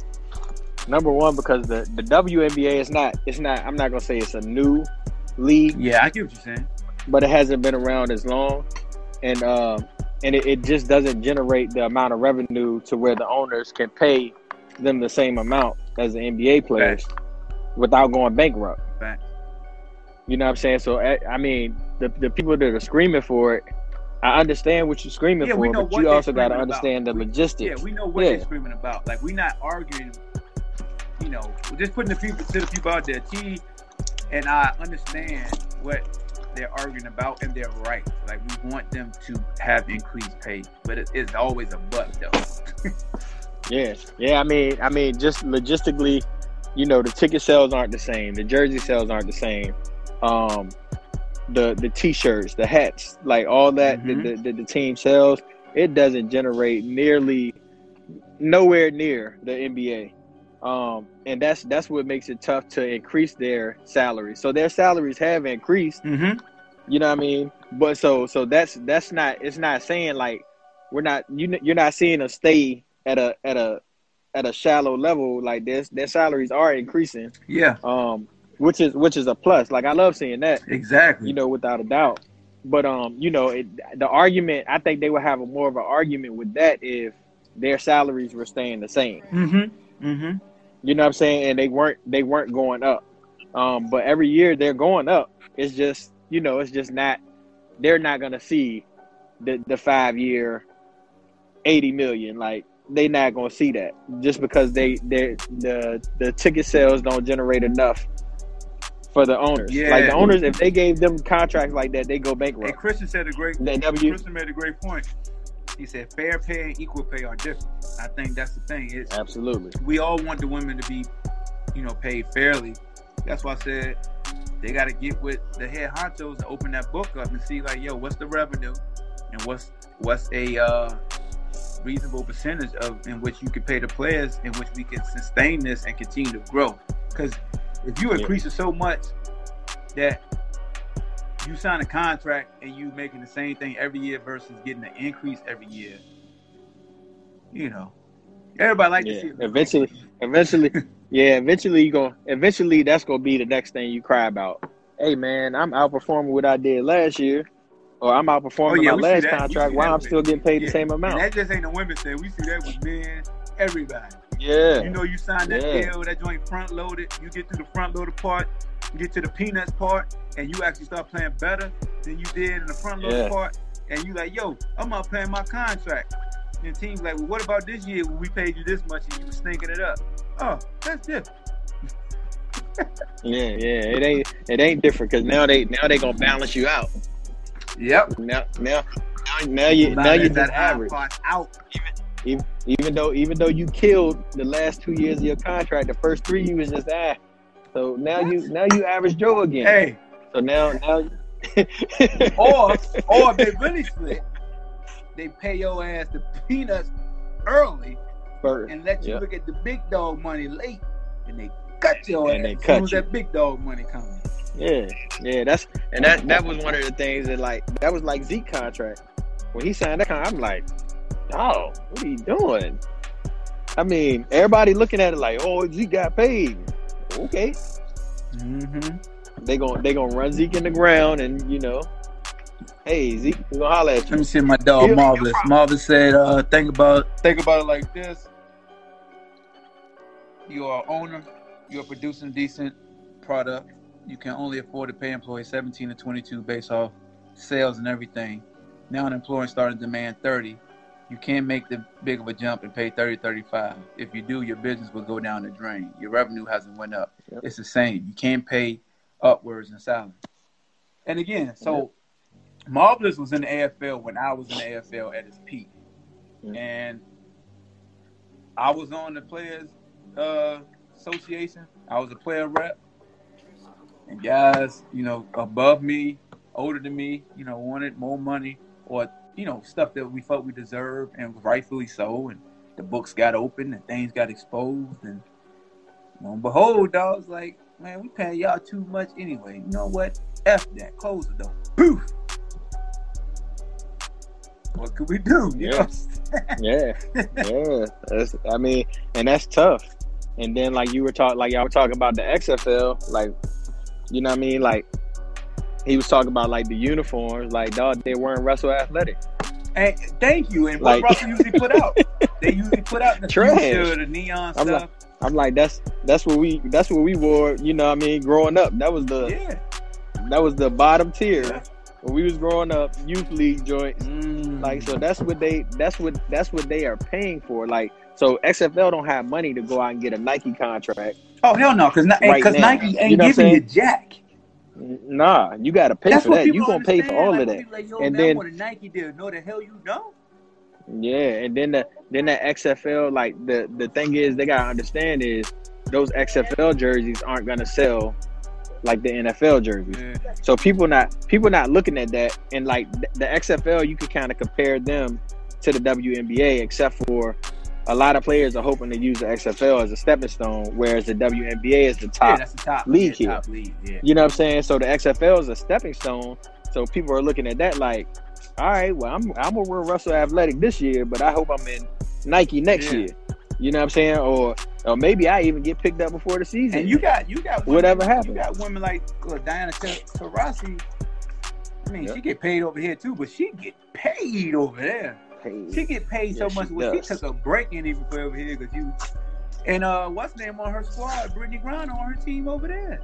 Number one, because the the WNBA is not it's not I'm not gonna say it's a new league. Yeah, I get what you're saying. But it hasn't been around as long, and um, and it, it just doesn't generate the amount of revenue to where the owners can pay them the same amount as the NBA players without going bankrupt. You know what I'm saying? So I, I mean, the the people that are screaming for it, I understand what you're screaming Yeah, for, but you also got to understand about. the logistics. Yeah, we know what Yeah. they're screaming about. Like we're not arguing. You know, we're just putting the people to the people out there. T and I understand what they're arguing about, and they're right. Like we want them to have increased pay, but it is always a but though. (laughs) Yeah, yeah. I mean, I mean, just logistically, you know, the ticket sales aren't the same. The jersey sales aren't the same. Um, the the t-shirts, the hats, like all that, Mhm. the, the the team sells, it doesn't generate nearly nowhere near the NBA. Um, and that's that's what makes it tough to increase their salaries. So their salaries have increased, mm-hmm. you know what I mean? But so so that's that's not it's not saying like we're not you you're not seeing them stay at a at a at a shallow level like this. Their salaries are increasing, Yeah, um, which is which is a plus. Like I love seeing that, exactly. you know, without a doubt. But um, you know, it, the argument I think they would have a more of an argument with that if their salaries were staying the same. Mm-hmm. Mm-hmm. You know what I'm saying? And they weren't they weren't going up. Um, but every year they're going up. It's just you know, it's just not they're not gonna see the the five year eighty million. Like they not gonna see that just because they they the the ticket sales don't generate enough for the owners. Yeah. Like the owners, if they gave them contracts like that, they go bankrupt. Christian said a great. W Christian made a great point. He said fair pay and equal pay are different. I think that's the thing. It's absolutely. we all want the women to be, you know, paid fairly. That's why I said they got to get with the head honchos and open that book up and see like, yo, what's the revenue, and what's what's a uh, reasonable percentage of in which you can pay the players, in which we can sustain this and continue to grow. Because if you Yeah. increase it so much that you sign a contract and you making the same thing every year versus getting an increase every year, you know, everybody like to see it. Eventually, eventually, (laughs) yeah, eventually you going eventually that's gonna be the next thing you cry about. Hey man, I'm outperforming what I did last year, or I'm oh, outperforming my Oh, we see last contract. Why I'm with- still getting paid yeah. the same amount? And that just ain't a women's thing. We see that with men, everybody. Yeah, You know, you sign that Yeah. deal, that joint front loaded. You get to the front loaded part, you get to the peanuts part, and you actually start playing better than you did in the front loaded Yeah. part. And you like, yo, I'm not paying my contract. And the team's like, well, what about this year when we paid you this much and you was stinking it up? Oh, that's different. yeah, yeah. It ain't it ain't different because now they now they gonna balance you out. Yep. Now now now, now you now you Balance just that average. part out. even, even though even though you killed the last two years of your contract, the first three you was just ah. So now you now you average Joe again. Hey, So now now. (laughs) or or if they really split, they pay your ass the peanuts early First, and let you yeah. look at the big dog money late, and they cut your And ass they as soon as that big dog money comes. Yeah, yeah, that's and that that was one of the things that like that was like Zeke contract when he signed that contract. I'm like, oh, what are you doing? I mean, everybody looking at it like, oh, Zeke got paid. Okay, Mm-hmm. they gon' they gonna run Zeke in the ground, and you know, hey Zeke, we gonna holler at you. Let me see my dog your Marvelous. Marvelous said, uh, think about think about it like this. You are owner, you're producing decent product. You can only afford to pay employees 17 to 22 based off sales and everything. Now an employer starting to demand 30. You can't make the big of a jump and pay 30, 35. If you do, your business will go down the drain. Your revenue hasn't went up. Yep. It's the same. You can't pay upwards in salary. And again, so Marvelous was in the AFL when I was in the AFL at its peak. Mhm. And I was on the Players uh, Association. I was a player rep. And guys, you know, above me, older than me, you know, wanted more money or, you know, stuff that we felt we deserved and rightfully so. And the books got open and things got exposed. And lo and behold, dogs, like, man, we paying y'all too much anyway. You know what? F that. Close the door. Poof. What could we do? You Yeah. Yeah, (laughs) yeah. That's, I mean, and that's tough. And then like you were talking, like y'all were talking about the XFL, like you know what I mean, like he was talking about like the uniforms, like dog, they weren't Russell athletic. And thank you. And what Like- Russell usually put out? (laughs) They usually put out the Trash. the neon I'm stuff. I'm like, that's that's what we that's what we wore. You know what I mean? Growing up, that was the yeah. that was the bottom tier Yeah. when we was growing up. Youth league joints. Mm. Like so, that's what they that's what that's what they are paying for. Like so, XFL don't have money to go out and get a Nike contract. oh hell no, because Right. Nike ain't You know giving you jack. Nah, you got to pay That's for that. You gonna pay for all like, of that. Like, And then- want a Nike deal. No, the hell you don't. Yeah, and then the then the XFL like the the thing is they gotta understand is those XFL jerseys aren't gonna sell like the NFL jerseys. Yeah. So people not people not looking at that and like th- the XFL you could kind of compare them to the WNBA except for a lot of players are hoping to use the XFL as a stepping stone, whereas the WNBA is the Yeah, top. that's the top league yeah, here. Top league. Yeah. You know what I'm saying? So the XFL is a stepping stone. So people are looking at that like, all right, well, I'm I'm gonna wear Russell Athletic this year, but I hope I'm in Nike next Yeah. year. You know what I'm saying? Or or maybe I even get picked up before the season. And you got you got women, Whatever happens. You got women like Diana Taurasi. I mean, Yep. she get paid over here too, but she get paid over there. Hey, She get paid so much. she Well, she took a break and even play over here because you. And uh, what's name on her squad? Brittney Griner on her team over there.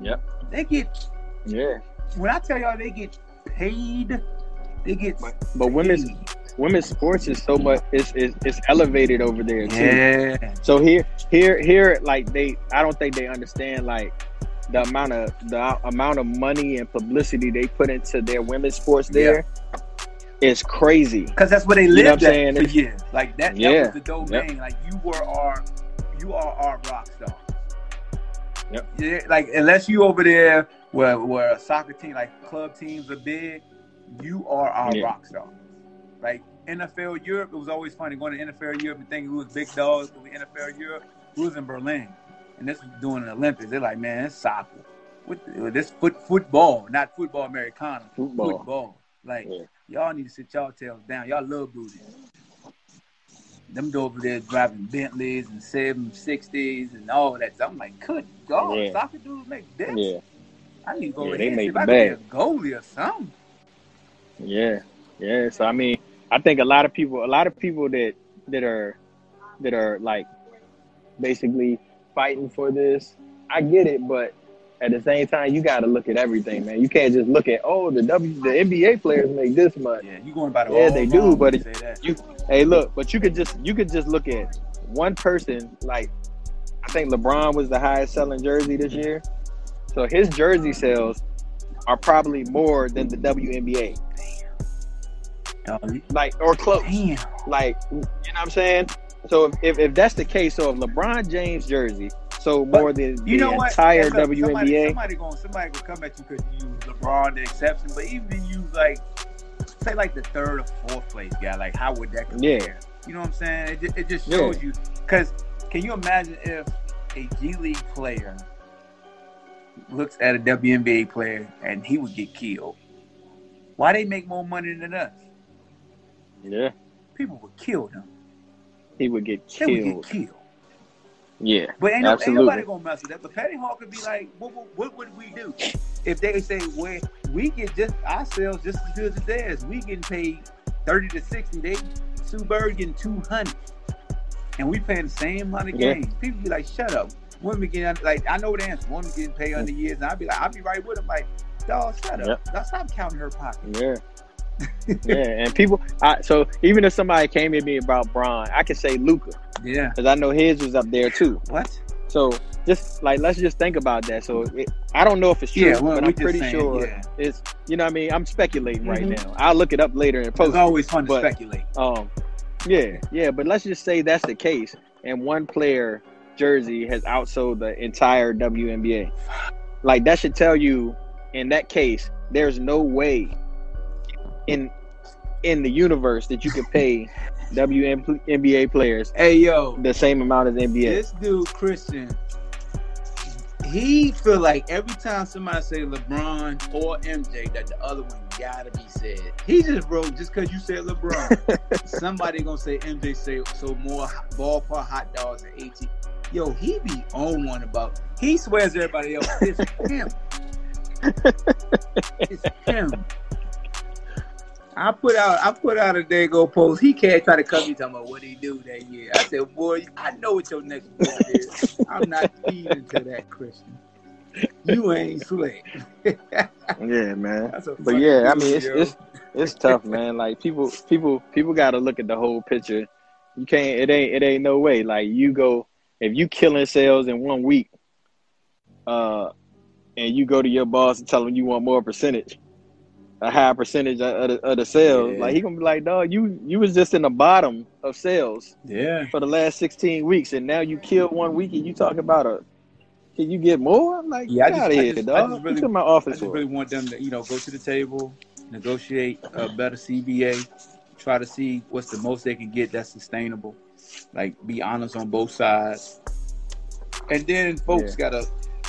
Yep. They get yeah. when I tell y'all they get paid. They get But women's paid. women's sports is so much it's it's, it's elevated over there too. Yeah. So here, here, here, like they, I don't think they understand like the amount of the amount of money and publicity they put into their women's sports. There is crazy. Because that's where they You know lived at saying? for It's- years. Like that, that Yeah. was the domain. Like you were our, you are our rock star. Yep. Yeah, like unless you over there where where a soccer team, like club teams are big, you are our Yeah. rock star. Like NFL Europe, it was always funny going to NFL Europe and thinking we was big dogs. When we NFL Europe, we was in Berlin, and this was doing the Olympics. They're like, man, it's soccer. What this foot football, not football Americana, Football. football. Like Yeah. Y'all need to sit y'all tails down. Y'all love booty. Them over there driving Bentleys and seven sixties and all that. I'm like, good God, Yeah. soccer dudes make this. Yeah, I need to go Yeah, here and see make if the I can be a goalie or something. yeah, yeah. So I mean, I think a lot of people, a lot of people that that are that are like basically fighting for this. I get it, but at the same time, you got to look at everything, man. You can't just look at oh the W the NBA players make this much. Yeah, you going about it Yeah, they do, but you it- say that. you hey look but you could just you could just look at one person like i think lebron was the highest selling jersey this year so his jersey sales are probably more than the WNBA Oh, like or close. damn. Like you know what I'm saying? So if, if, if that's the case, so if LeBron James jersey But more than You the know what? entire Yeah, look, Somebody, WNBA, somebody gonna somebody gonna come at you because you use LeBron the exception, but even if you use like say like the third or fourth place guy, like how would that compare? Yeah. You know what I'm saying? It, ju- it just Yeah. shows you because can you imagine if a G League player looks at a WNBA player and he would get killed? Why they make more money than us? yeah, People would kill them. he would get They would killed. get killed. Yeah, But ain't, Absolutely. nobody gonna mess with that. But Patty Hawk could be like, what, what, what would we do if they say, well, we get just ourselves just as good as theirs. We getting paid thirty to sixty. They Sue Bird getting two hundred, and we playing the same amount of Yeah. games. People be like, shut up. Women getting like I know the answer. Women getting paid under mm. years, and I'd be like, I'd be right with them. Like, dog, shut up. Now stop counting her pocket. yeah, yeah. And people, I, so even if somebody came at me about Bron, I could say Luka Yeah. because I know his was up there too. What? So just like let's just think about that. So it, I don't know if it's true, Yeah, well, but I'm pretty saying, sure yeah. it's. You know what I mean? I'm speculating right Mhm. now. I'll look it up later and post. It's it. always fun to speculate. Um, yeah, yeah, but let's just say that's the case, and one player jersey has outsold the entire WNBA. Like that should tell you, in that case, there's no way in in the universe that you could pay WNBA players Hey yo, the same amount as NBA. This dude Christian, he feel like every time somebody say LeBron or MJ, that the other one gotta be said. He just wrote just because you said LeBron, (laughs) somebody gonna say MJ say so more ballpark hot dogs at 18. Yo, he be on one about. He swears everybody else (laughs) it's him. it's him. I put out I put out a dago post. He can't try to come me talking about what he do that year. I said, boy, I know what your next book is. I'm not feeding to that Christian. You ain't slick. (laughs) Yeah, man. But yeah, I mean, it's it's it's tough, man. Like people, people, people got to look at the whole picture. You can't. It ain't. It ain't no way. Like you go if you killing sales in one week, uh, and you go to your boss and tell him you want more percentage, a high percentage of, the, of the sales. Yeah. Like he gonna be like, dog, you you was just in the bottom of sales Yeah. for the last sixteen weeks, and now you killed one week, and you talk about a. Can you get more? I'm like, Yeah, I just- of I here, just- I dog. just What really- in my I office just really want them to, you know, go to the table, negotiate a better CBA, try to see what's the most they can get that's sustainable. Like, be honest on both sides, and then folks gotta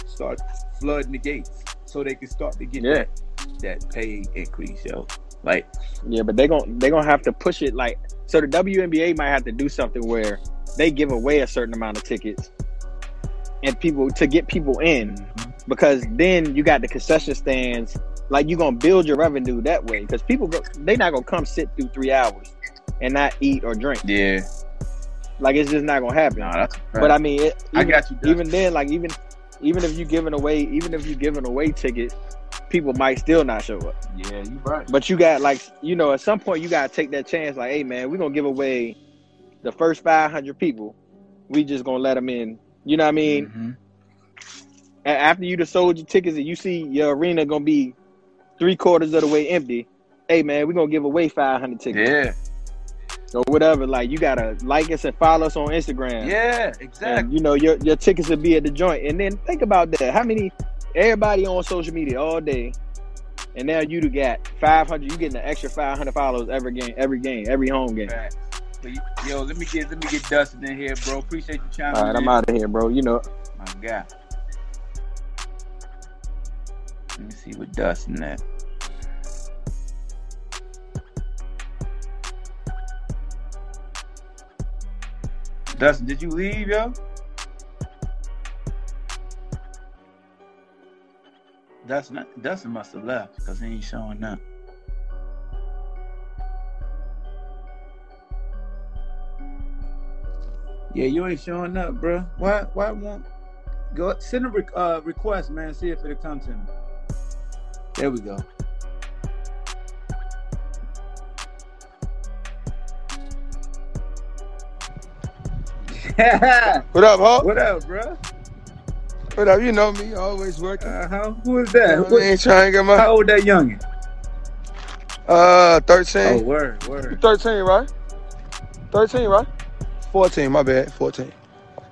start flooding the gates so they can start to get Yeah. that that pay increase, yo. Like, Yeah, but they gon' they gonna have to push it like so. The WNBA might have to do something where they give away a certain amount of tickets and people to get people in, mm-hmm. because then you got the concession stands. Like you gonna build your revenue that way because people go, they not gonna come sit through three hours and not eat or drink. yeah, Like it's just not gonna happen. that's But I mean, it, I got you, Dustin. even then, like even even if you giving away, even if you giving away tickets, people might still not show up. yeah, you right. But you got like you know, at some point you gotta take that chance. Like, hey man, we're gonna give away the first five hundred people. We just gonna let them in. You know what I mean? Mhm. A- After you have sold your tickets and you see your arena gonna be three quarters of the way empty. Hey man, we're gonna give away five hundred tickets Yeah, or whatever. Like you gotta like us and follow us on Instagram. yeah, And exactly. you know your your tickets will be at the joint. And then think about that. How many? Everybody on social media all day, and now you got five hundred. You getting an extra five hundred followers every game, every game, every home game. But, yo, let me get let me get Dustin in here, bro. Appreciate you chiming All right, in. I'm out of here, bro. You know. My God. Let me see what Dustin at. Dustin, did you leave, yo? That's Dustin, Dustin must have left because he ain't showing up. Yeah, you ain't showing up, bro. Why? Why won't go send a uh, request, man? See if it'll come to me. There we go. (laughs) What up, Hawk? what up, bro? What up? You know me, always working. Uh huh. Who is You that? know what I What- mean? Trying to get my how old that youngin? Uh, 13. Oh, word, word. 13, right? 13, right? 14, my bad. 14.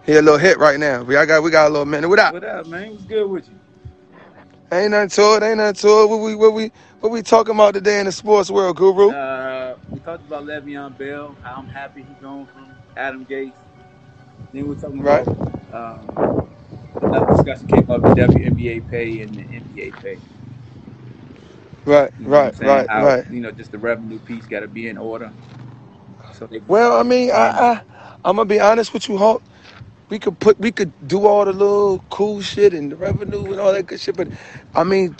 He a little hit right now. We I got we got a little minute. What up? What up, man? What's good with you? Ain't nothing to it. Ain't nothing to it. What we what we what we talking about today in the sports world, Guru? Uh, we talked about Le'Veon Bell. How I'm happy he's going from Adam Gase. Then we're talking Right. about um, another discussion came up the WNBA pay and the NBA pay. Right, You know right, right, How, right. You know, just the revenue piece got to be in order. So they Well, I mean, I, I I'm gonna be honest with you, Hulk. We could put we could do all the little cool shit and the revenue and all that good shit, but I mean,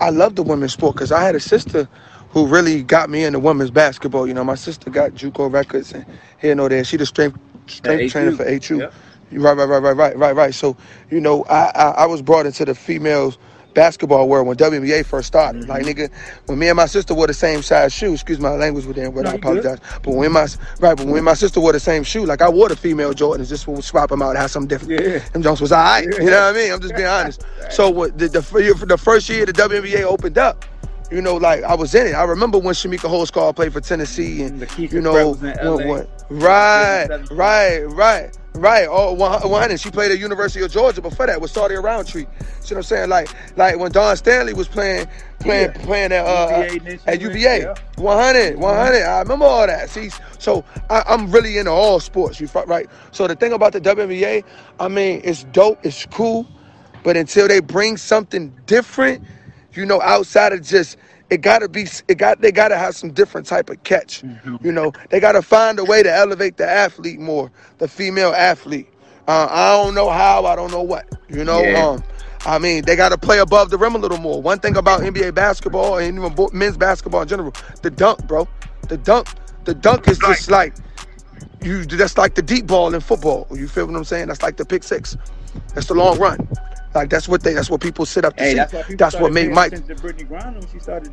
I love the women's sport because I had a sister who really got me into women's basketball. You know, my sister got JUCO records and here and there. She the strength strength trainer for HU. Yep. Right, right, right, right, right, right, right. So, you know, I, I I was brought into the females basketball world when WNBA first started. Mm-hmm. Like nigga, when me and my sister wore the same size shoe, excuse my language with them, but No, I you good. apologize. But when my right, but when my sister wore the same shoe, like I wore the female Jordans, just would swap them out have something different. Yeah. Them Jones was alright. You know what I mean? I'm just being honest. (laughs) So what the the, the first year the WNBA opened up. You know, like I was in it. I remember when Chamique Holdsclaw played for Tennessee, and you know, when, right, right, right, right. Oh, one, one, and she played at University of Georgia before that with Saudia Roundtree. See what I'm saying? Like, like when Dawn Staley was playing, playing, Yeah. playing at uh, UVA, at UVA. yeah. 100, 100. I remember all that. See, so I, I'm really into all sports. You right? So the thing about the WNBA, I mean, it's dope, it's cool, but until they bring something different, you know, outside of just it gotta be, it got they gotta have some different type of catch. You know, they gotta find a way to elevate the athlete more, the female athlete. Uh, I don't know how, I don't know what. You know, Yeah. um, I mean, they got to play above the rim a little more. One thing about NBA basketball and even men's basketball in general, the dunk, bro, the dunk, the dunk is just like you. That's like the deep ball in football. You feel what I'm saying? That's like the pick six. That's the long run. Like that's what they. That's what people sit up to Hey, see. that's why people That's what made Mike. attention to Brittney Griner when she started.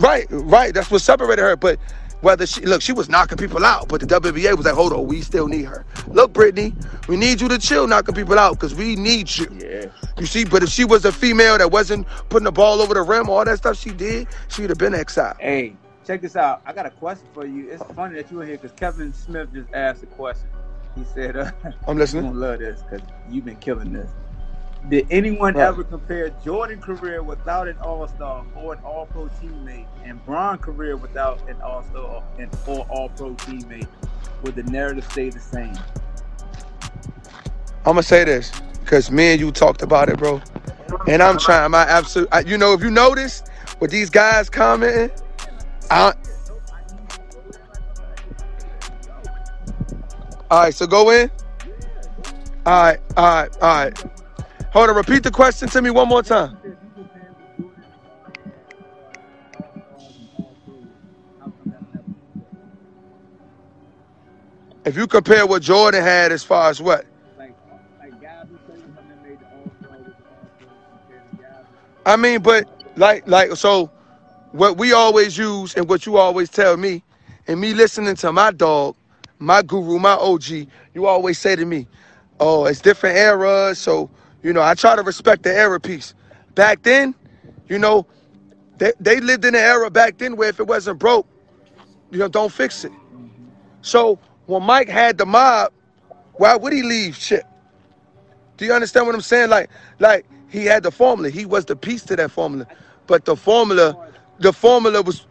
Right, right. That's what separated her. But whether she look, she was knocking people out, but the WBA was like, hold on, we still need her. Look, Brittney, we need you to chill knocking people out because we need you. Yeah. You see, but if she was a female that wasn't putting the ball over the rim, all that stuff she did, she'd have been exiled. Hey, check this out. I got a question for you. It's funny that you were here because Kevin Smith just asked a question. He said, uh, I'm "You listening. (laughs) gonna love this because you've been killing this." Did anyone Right. ever compare Jordan career without an All Star or an All Pro teammate, and Bron career without an All Star and or All Pro teammate? Would the narrative stay the same? I'm gonna say this because me and you talked about it, bro. And I'm trying my absolute. I, you know, if you notice with these guys commenting, I. All right, so go in. All right, all right, all right. Hold on, repeat the question to me one more time. If you compare what Jordan had as far as what? I mean, but like, like, so what we always use and what you always tell me, and me listening to my dog, my guru, my OG, you always say to me, oh, it's different eras. So, you know, I try to respect the era piece. Back then, you know, they, they lived in an era back then where if it wasn't broke, you know, don't fix it. So when Mike had the mob, why would he leave shit? Do you understand what I'm saying? Like, like he had the formula. He was the piece to that formula. But the formula, the formula was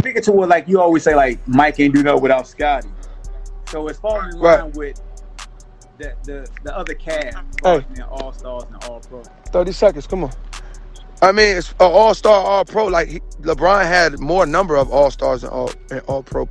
Speaking to what, like you always say, like Mike ain't do nothing without Scottie. So it's falling in Right. line with the the, the other cast, Hey. All Stars and All Pro. 30 seconds. Come on. I mean, it's uh, an all-star, all-pro. Like he, LeBron had more number of all-stars and all and all-pro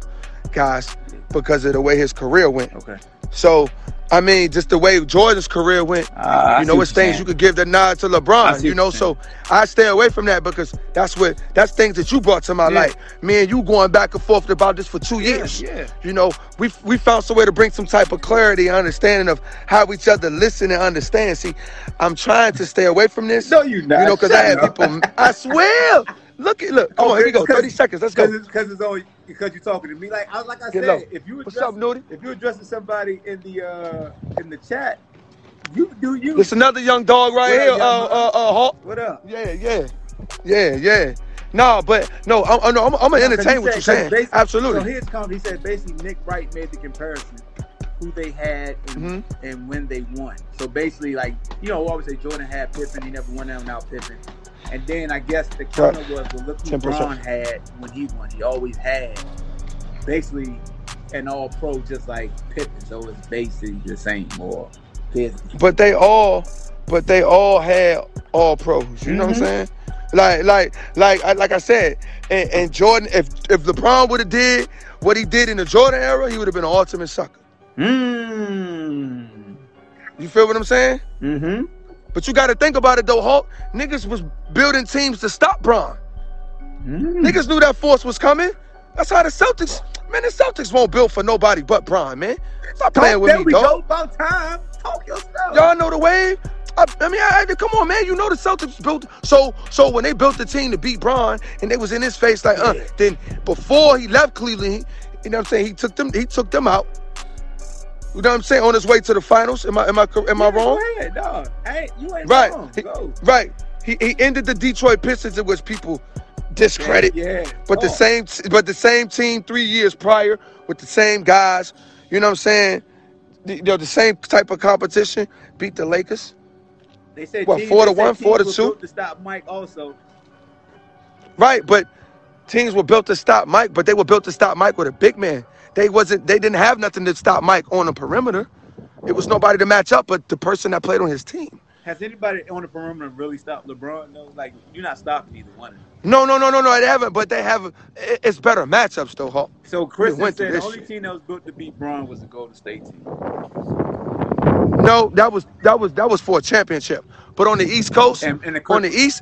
guys because of the way his career went. Okay. So, I mean, just the way Jordan's career went, ah, I you know, it's things saying. you could give the nod to LeBron. You know, so I stay away from that because that's what that's things that you brought to my Yeah. life. Me and you going back and forth about this for two years. yeah. You know, we we found some way to bring some type of clarity and understanding of how each other listen and understand. See, I'm trying to stay away from this. No, you not. You know, because I have people. I swear. Look at look. Come oh, on, here we go. Thirty seconds. Let's go. Because it's only because you're talking to me. Like I like I Get said, low. if you What's address, up, if you addressing somebody in the uh in the chat, you do you. There's another young dog right What here. young Uh, uh, uh, Hawk. What up? Yeah, yeah, yeah, yeah. No, but no, I'm, I'm, I'm, I'm gonna entertain what you're saying. Absolutely. So here's come. He said basically Nick Wright made the comparison who they had and, Mm-hmm. and when they won. So basically, like you know, always say Jordan had Pippen. He never won that without Pippen. And then I guess the counter was, well, look who 10%. LeBron had when he won. He always had basically an All Pro, just like Pippen. So it's basically the same or but they all, but they all had all pros. You know what I'm Mhm. saying? Like, like, like, I- like I said, and, and Jordan, if if LeBron would have did what he did in the Jordan era, he would have been an ultimate sucker. Mm. You feel what I'm saying? Mm-hmm. But you got to think about it though, Hulk. Niggas was building teams to stop Bron. Mm. Niggas knew that force was coming. That's how the Celtics, man. The Celtics won't build for nobody but Bron, man. Stop playing with there me, we dog. go. About time. Talk your stuff. Y'all know the wave. I, I mean, I, I- come on, man. You know the Celtics built. So, so when they built the team to beat Bron, and they was in his face like, uh, then before he left Cleveland, he, you know what I'm saying? He took them. He took them out. You know what I'm saying? On his way to the finals. Am I am I am I wrong? Go ahead, dog. Hey, you ain't Right. wrong. He- Go. right. He he ended the Detroit Pistons, in which people discredit. Yeah. But the Oh. same, but the same team three years prior with the same guys. You know what I'm saying? The, you know, the same type of competition beat the Lakers. They said What, teams- four to one, four to two? To stop Mike, also. Right, but teams were built to stop Mike, but they were built to stop Mike with a big man. They wasn't. They didn't have nothing to stop Mike on the perimeter. It was nobody to match up, but the person that played on his team. Has anybody on the perimeter really stopped LeBron? No, like you're not stopping either one. of them. No, no, no, no, no. They haven't, but they have. It's better matchups though, Hawk. So Chris We said the only shit. team that was built to beat Bron was the Golden State team. No, that was that was that was for a championship. But on the East Coast, And- and the on the East,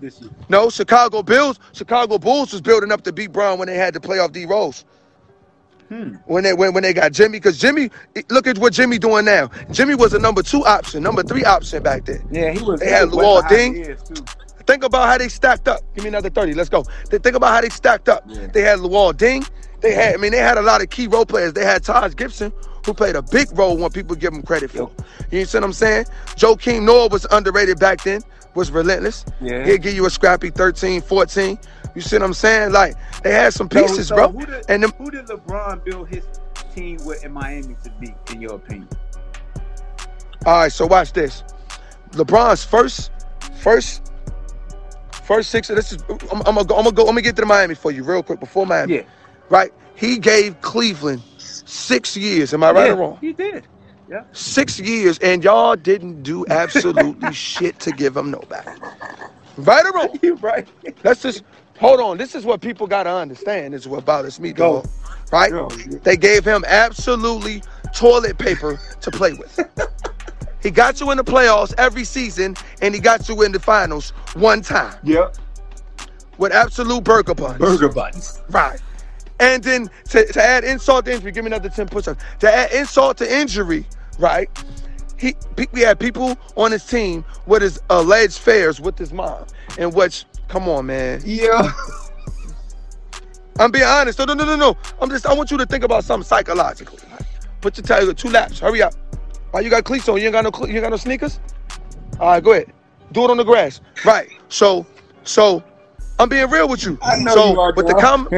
This year. no, Chicago Bills, Chicago Bulls was building up to beat Bron when they had to play off D Rose. Hmm. When they when, when they got Jimmy, because Jimmy, look at what Jimmy doing now. Jimmy was a number two option, number three option back then. Yeah, he was. They had Luol Deng. the ears, too. Think about how they stacked up. Give me another 30. Let's go. They think about how they stacked up. Yeah. They had Luol Deng. They had, I mean, they had a lot of key role players. They had Taj Gibson, who played a big role when people give him credit for. You see what I'm saying? Joakim Noah was underrated back then, was relentless. Yeah. He'd give you a scrappy 13, 14. You see what I'm saying? Like, they had some pieces, so bro. Who did, And them, who did LeBron build his team with in Miami to be, in your opinion? All right, so watch this. LeBron's first, first, first six. This is. I'm, I'm gonna go. I'm gonna go. I'm gonna get to the Miami for you real quick before Miami. Yeah. Right. He gave Cleveland six years. Am I right yeah, or wrong? He did. Yeah. Six years, and y'all didn't do absolutely (laughs) shit to give him nobody. Right or wrong? (laughs) You right. Let's just hold on. This is what people gotta understand. This is what bothers me, Go. dog. Right? Go. They gave him absolutely toilet paper to play with. (laughs) he got you in the playoffs every season, and he got you in the finals one time Yep. with absolute burger buns. Burger buns. Right. And then to, to add insult to injury, give me another 10 push-ups. To add insult to injury, right? He we had people on his team with his alleged affairs with his mom, in which, come on, man. Yeah. I'm being honest. No, no, no, no, no. I'm just I want you to think about something psychologically. Put your tire two laps. Hurry up. Why you got cleats on? You ain't got no you ain't got no sneakers? All right, go ahead. Do it on the grass. Right. So so I'm being real with you. I know so you are, with the com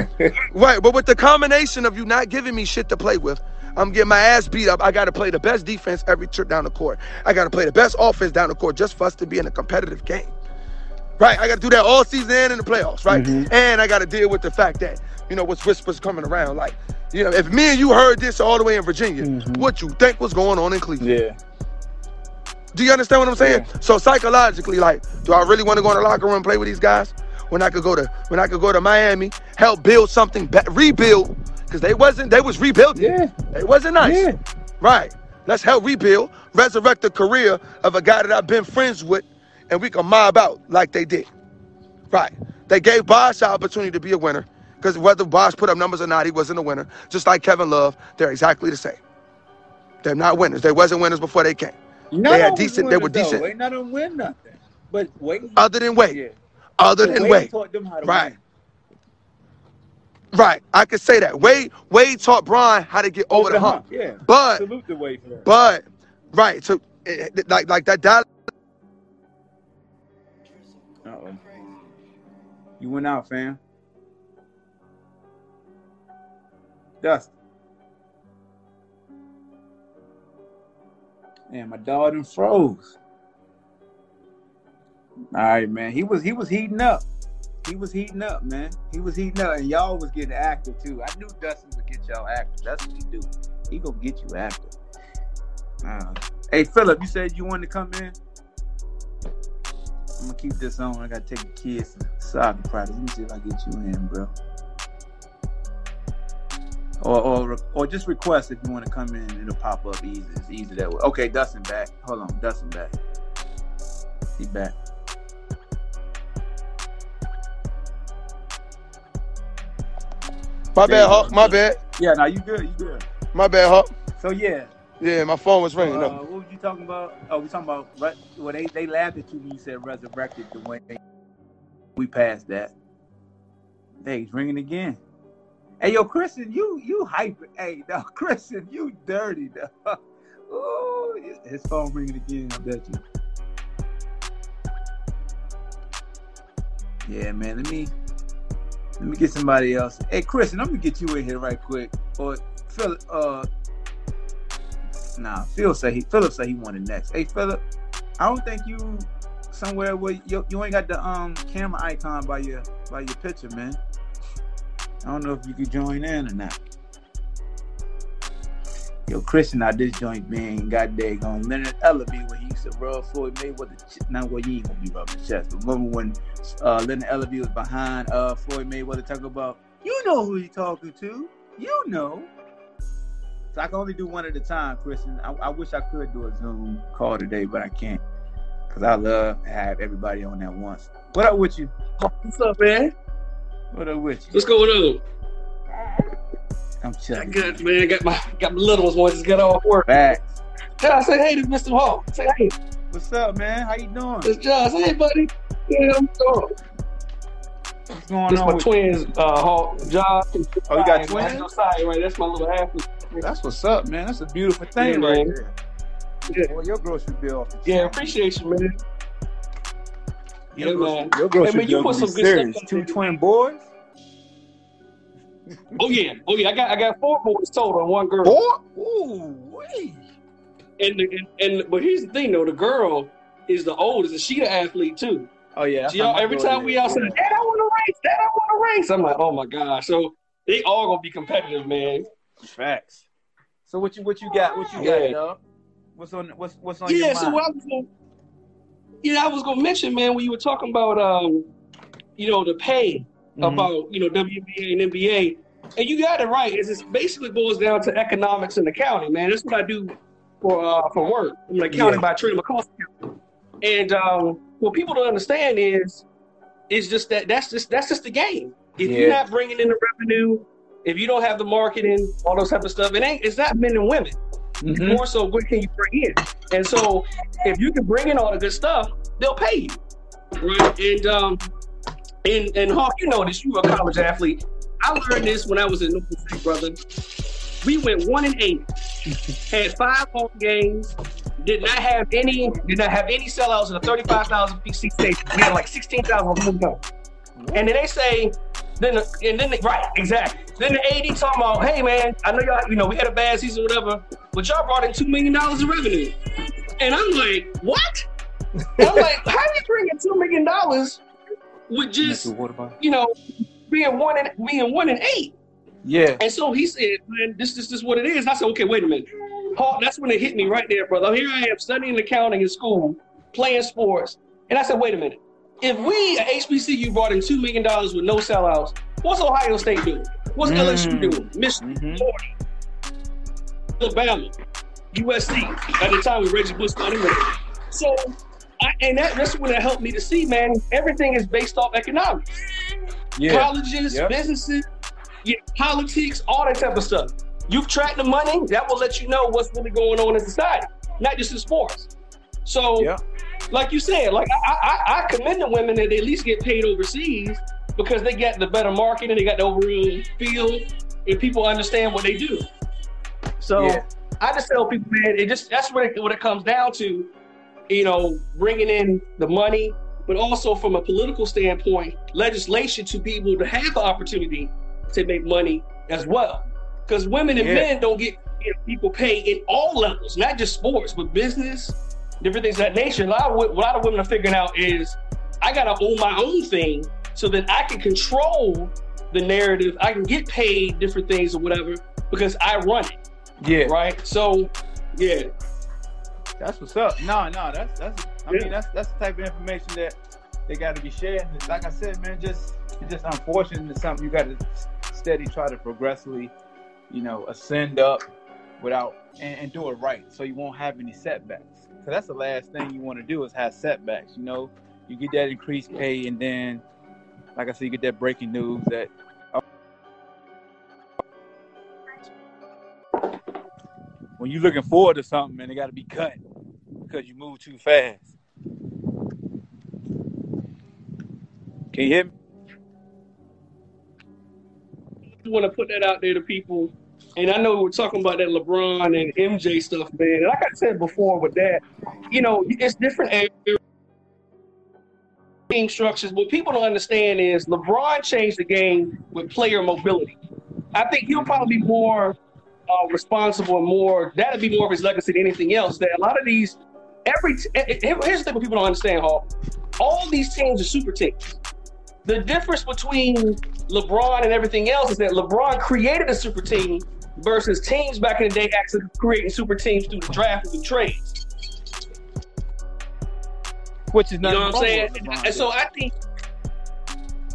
(laughs) right, but with the combination of you not giving me shit to play with, I'm getting my ass beat up. I got to play the best defense every trip down the court. I got to play the best offense down the court just for us to be in a competitive game. Right, I got to do that all season and in the playoffs, right? Mm-hmm. And I got to deal with the fact that you know what's whispers coming around. Like, you know, if me and you heard this all the way in Virginia, what you think was going on in Cleveland? Mm-hmm. Yeah. Do you understand what I'm saying? So psychologically, like, do I really want to go in the locker room and play with these guys? When I could go to when I could go to Miami, help build something, rebuild, because they wasn't they was rebuilding. Yeah. It wasn't nice. Yeah. Right. Let's help rebuild, resurrect the career of a guy that I've been friends with, and we can mob out like they did. Right. They gave Bosh the opportunity to be a winner. Because whether Bosh put up numbers or not, he wasn't a winner. Just like Kevin Love, they're exactly the same. They're not winners. They wasn't winners before they came. None They had decent- they were winners, though. decent. Ain't none of them win nothing. But wait. Other than Wade. Yeah. Other So than Wade Wade. taught them how to Right. win. Right. I could say that. Wade Wade taught Bron how to get over, the hump. Yeah. But Salute the way for that. but right. So eh, eh, like like that Dallas You went out, fam. Dustin. And my dog done froze. All right, man. He was he was heating up. He was heating up, man. He was heating up, and y'all was getting active too. I knew Dustin would get y'all active. That's what he do. He gonna get you active. Uh, hey, Philip, you said you wanted to come in. I'm gonna keep this on. I gotta take the kids to soccer practice. Let me see if I get you in, bro. Or, or or just request if you want to come in. It'll pop up easy. It's easy that way. Okay, Dustin back. Hold on, Dustin back. He back. My bad. Hawk. My bad. Yeah, now you good. You good. My bad, Hawk. So yeah, Yeah, my phone was ringing. Uh, No. what were you talking about? Oh, we talking about well, they they laughed at you when you said resurrected the way we passed that. Hey, he's ringing again. Hey, yo, Christian, you you hyper. Hey, no, (laughs) Christian, you dirty. Dog. (laughs) Ooh, his phone ringing again. I bet you. Yeah, man. Let me let me get somebody else. Hey, Christian, I'm gonna get you in here right quick. Or Phil, uh, Nah, Phil say he Philip say he wanted next. Hey Philip, I don't think you somewhere where you, you ain't got the um camera icon by your by your picture, man. I don't know if you could join in or not. Yo, Christian out this joint being got daggone Leonard Ellerbe when he used to rub Floyd Mayweather. Ch- now, well, you ain't gonna be rubbing the chest, but remember when uh, Leonard Ellerbe was behind uh, Floyd Mayweather talking about, you know who he talking to, you know. So I can only do one at a time, Christian. I, I wish I could do a Zoom call today, but I can't. Cause I love to have everybody on at once. What up with you? What's up, man? What up with you? What's going on? I'm chilling. Good, man. Got my got my little ones to just get off work. Facts. John, say hey to Mr. Hall. Say hey. What's up, man? How you doing? It's John. Say hey, buddy. Yeah, I'm going. What's going This on? my with- twins, uh, Hall, John. Oh, you got twins? Josiah, right? That's my little athlete. That's what's up, man. That's a beautiful thing Yeah, right there. Yeah. Well, your grocery bill. Yeah, appreciate you, man. Your Yeah, grocery, man. your grocery Hey, man, you put some good serious. stuff Two there. twin boys. Oh yeah, oh yeah. I got I got four boys total and one girl. Four? Ooh, wait. And, the, and and but here's the thing though, the girl is the oldest, and she the athlete too. Oh yeah. y'all, every time we is. out saying, Dad, I want to race, Dad, I want to race. I'm like, oh my gosh. So they all gonna be competitive, man. Facts. So what you what you got? What you got, Yeah. dog? What's on what's what's on Yeah, your so mind? what I was gonna Yeah, I was gonna mention, man, when you were talking about um, you know, the pay Mhm. about, you know, WNBA and NBA. And you got it right. It's basically boils down to economics and accounting, man. That's what I do for uh for work. I'm an accounting Yeah. by trade, cost accountant. And um what people don't understand is is just that that's just that's just the game. If you're not bringing in the revenue, if you don't have the marketing, all those type of stuff, it ain't it's not men and women. Mhm. more so what can you bring in? And so if you can bring in all the good stuff, they'll pay you. Right? And um and and Hawk, you know this, you were a college athlete. I learned this when I was in Norfolk State, brother. We went one and eight, (laughs) had five home games, did not have any, did not have any sellouts in a 35,000 PC station. We had like 16,000 moved. And then they say, then the, and then they, right, exactly. Then the AD talking about, hey man, I know y'all, you know, we had a bad season, whatever, but y'all brought in two million dollars in revenue. And I'm like, what? I'm like, (laughs) how you bringing two million dollars with just, you know, being one and being one and eight? Yeah. And so he said, man, this, this, this is what it is. I said, okay, wait a minute. Paul, that's when it hit me right there, brother. Here I am studying accounting in school, playing sports. And I said, wait a minute. If we at HBCU brought in $2 million with no sellouts, what's Ohio State doing? What's LSU Mm. doing? Michigan, Mhm. Florida, Alabama, USC. At the time with Reggie Bush got him there. So, I, and that, that's when it helped me to see, man, everything is based off economics Yeah. colleges, Yep. businesses, yeah, politics, all that type of stuff. You've tracked the money, that will let you know what's really going on in society, not just in sports. So, Yep. Like you said, like I, I, I commend the women that they at least get paid overseas because they get the better marketing, they got the overall feel, and people understand what they do. So Yeah. I just tell people, man, it just that's what it, what it comes down to. You know, bringing in the money, but also from a political standpoint, legislation to be able to have the opportunity to make money as well. Because women and Yeah. men don't get you know, people pay in all levels, not just sports, but business, different things of that nature. A lot of a lot of women are figuring out is I gotta own my own thing so that I can control the narrative. I can get paid different things or whatever because I run it. Yeah. Right. So yeah. That's what's up. No, no, that's that's. I Yeah. mean, that's that's the type of information that they got to be shared. And like I said, man, just it's just unfortunate. It's something you got to steady try to progressively, you know, ascend up without and, and do it right, so you won't have any setbacks. Because that's the last thing you want to do is have setbacks. You know, you get that increased pay, and then, like I said, you get that breaking news that. When you're looking forward to something, man, it got to be cut because you move too fast. Can you hear me? just want to put that out there to people. And I know we're talking about that LeBron and MJ stuff, man. And Like I said before with that, you know, it's different team structures. What people don't understand is LeBron changed the game with player mobility. I think he'll probably be more uh, responsible and more, that'll be more of his legacy than anything else. That a lot of these, every, eh, eh, here's the thing what people don't understand, Hall. All these teams are super teams. The difference between LeBron and everything else is that LeBron created a super team versus teams back in the day actually creating super teams through the draft and the trades. Which is not. You nothing know what I'm saying? with And so I think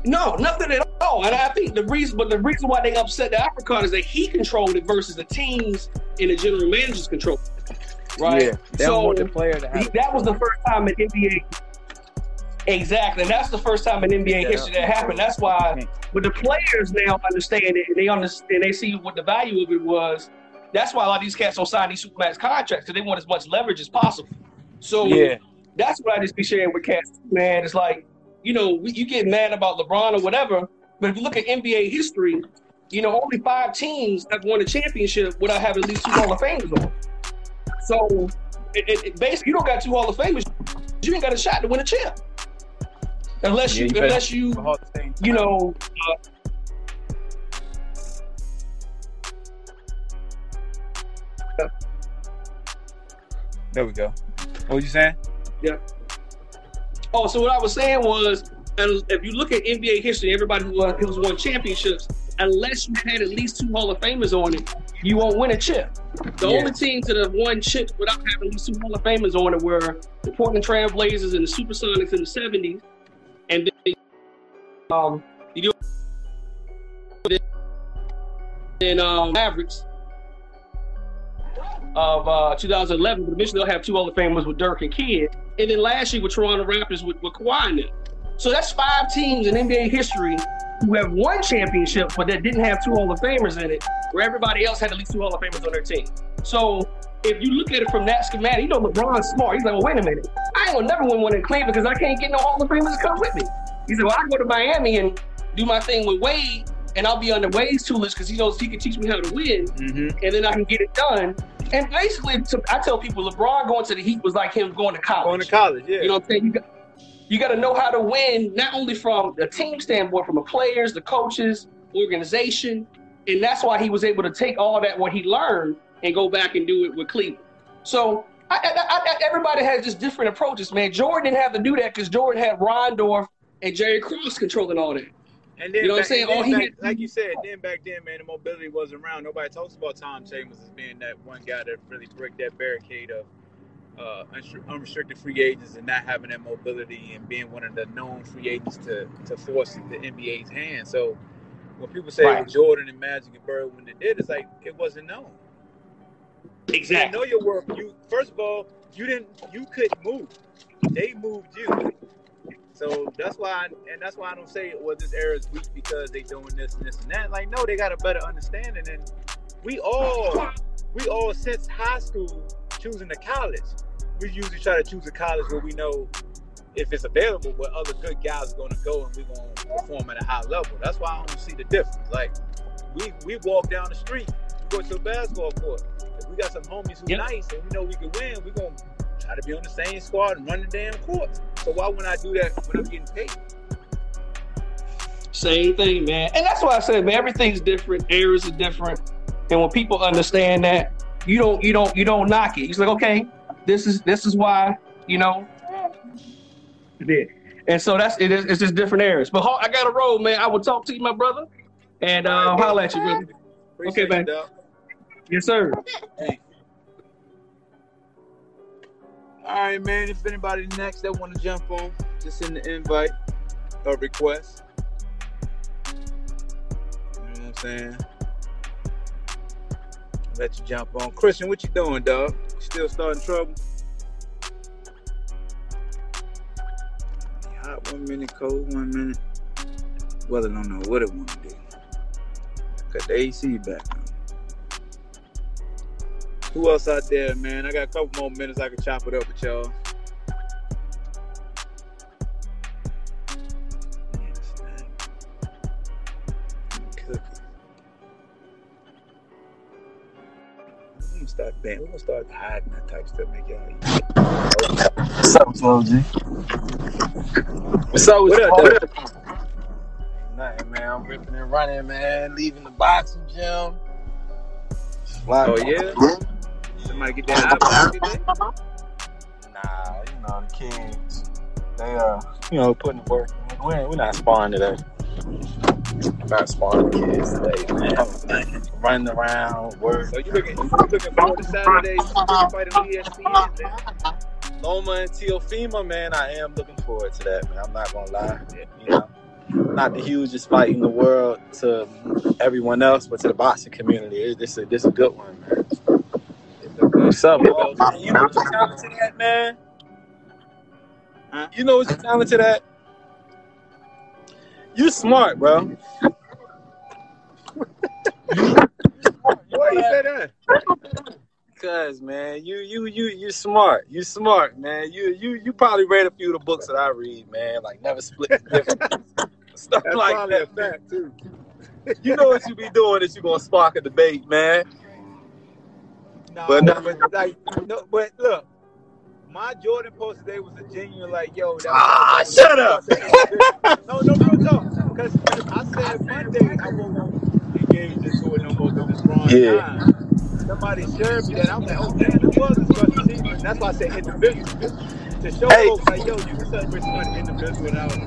no, nothing at all. And I think the reason, but the reason why they upset the African is that he controlled it versus the teams and the general managers control it. Right. Yeah, they the player to have he- that was the first time in NBA. Exactly, and that's the first time in NBA Yeah. history that happened. That's why, but the players now understand it, and they understand, they see what the value of it was. That's why a lot of these cats don't sign these supermax contracts because they want as much leverage as possible. So Yeah. that's what I just be sharing with cats, man. It's like, you know, you get mad about LeBron or whatever, but if you look at NBA history, you know, only five teams have won a championship without having at least two Hall of Famers on. So it, it, it- basically, you don't got two Hall of Famers, you ain't got a shot to win a chip. Unless Yeah, you, you unless you, you know, uh, There we go. What were you saying? Yeah. Oh, so what I was saying was, and if you look at NBA history, everybody who uh, who's won championships, unless you had at least two Hall of Famers on it, you won't win a chip. The Yeah. only teams that have won chips without having at least two Hall of Famers on it were the Portland Trailblazers and the Supersonics in the '70s, and then um, you do then um, Mavericks of uh, 2011. But eventually they'll have two of Famers with Dirk and Kidd. And then last year with Toronto Raptors with, with Kawhi in it. So that's five teams in NBA history who have won championships, but that didn't have two Hall of Famers in it, where everybody else had at least two Hall of Famers on their team. So if you look at it from that schematic, you know LeBron's smart. He's like, well, wait a minute. I ain't gonna never win one in Cleveland because I can't get no Hall of Famers to come with me. He said, well, I go to Miami and do my thing with Wade, and I'll be on the Wade's tutelage because he knows he can teach me how to win, Mm-hmm. and then I can get it done. And basically, to, I tell people, LeBron going to the Heat was like him going to college. Going to college, yeah. You know what I'm saying? You got, you got to know how to win, not only from a team standpoint, from the players, the coaches, organization, and that's why he was able to take all that what he learned and go back and do it with Cleveland. So I, I, I, everybody has just different approaches, man. Jordan didn't have to do that because Jordan had Reinsdorf and Jerry Krause controlling all that. And then, You know what I'm saying? and then All he back- had- like you said, then back then, man, the mobility wasn't around. Nobody talks about Tom Chambers as being that one guy that really broke that barricade of uh, unrestricted free agents and not having that mobility and being one of the known free agents to, to force the NBA's hand. So when people say Right. Jordan and Magic and Bird when they did, it's like it wasn't known. You Exactly. know your work. You first of all, you didn't you couldn't move. They moved you. So that's why, I, and that's why I don't say, well, this era is weak because they doing this and this and that. Like, no, they got a better understanding. And we all, we all since high school choosing a college, we usually try to choose a college where we know if it's available, where other good guys are going to go and we're going to perform at a high level. That's why I don't see the difference. Like, we we walk down the street, we go to a basketball court. If we got some homies who Yep. nice and we know we can win, we're going to try to be on the same squad and run the damn court. So why wouldn't I do that when I'm getting paid? Same thing, man. And that's why I said, man, everything's different. Areas are different. And when people understand that, you don't, you don't, you don't knock it. He's like, okay, this is this is why, you know. Yeah. And so that's it is it's just different areas. But I got a roll, man. I will talk to you, my brother. And uh holler at you, brother. Okay, man. Yes, sir. (laughs) All right, man. If anybody next that want to jump on, just send the invite or request. You know what I'm saying? Let you jump on. Christian, what you doing, dog? Still starting trouble? Hot one minute, cold one minute. Weather don't know what it want to do. Got the AC back on. Who else out there, man? I got a couple more minutes. I can chop it up with y'all. Yes, man. Cookie. We're gonna start ban- We're gonna start hiding that type stuff. Make y'all. What's up, OG? What's up with What up, What up? Nothing, man. I'm ripping and running, man. Leaving the boxing gym. Fly- Oh yeah. Somebody get that there? Nah, you know the kids. They uh, you know, putting the work. in. We're we're not sparring today. Not sparring the kids today, man. Running around, work. So you looking, you looking forward to Saturday fight on ESPN? Then? Loma and Teofimo, man, I am looking forward to that, man. I'm not gonna lie. You know, not the hugest fight in the world to everyone else, but to the boxing community, it- this is this a good one, man. What's up, bro? You know what you're talented at, man? You know what you're talented at? You smart, bro. Why you say that? Cause man, you you you you smart. You smart, man. You you you probably read a few of the books that I read, man. Like Never Split the Difference, (laughs) stuff That's like that. fact too. You know what you be doing is you gonna spark a debate, man. No, But but, no- like, no, but look, my Jordan post today was a genuine like, yo. That Ah, was, shut up. no, no, real talk. Because I said Monday I won't engage into it no more because it's wrong Yeah. time. Somebody shared me that. I'm like, oh man, it was a special season. That's why I said individual to show Hey. folks like, yo, you can celebrate somebody individual without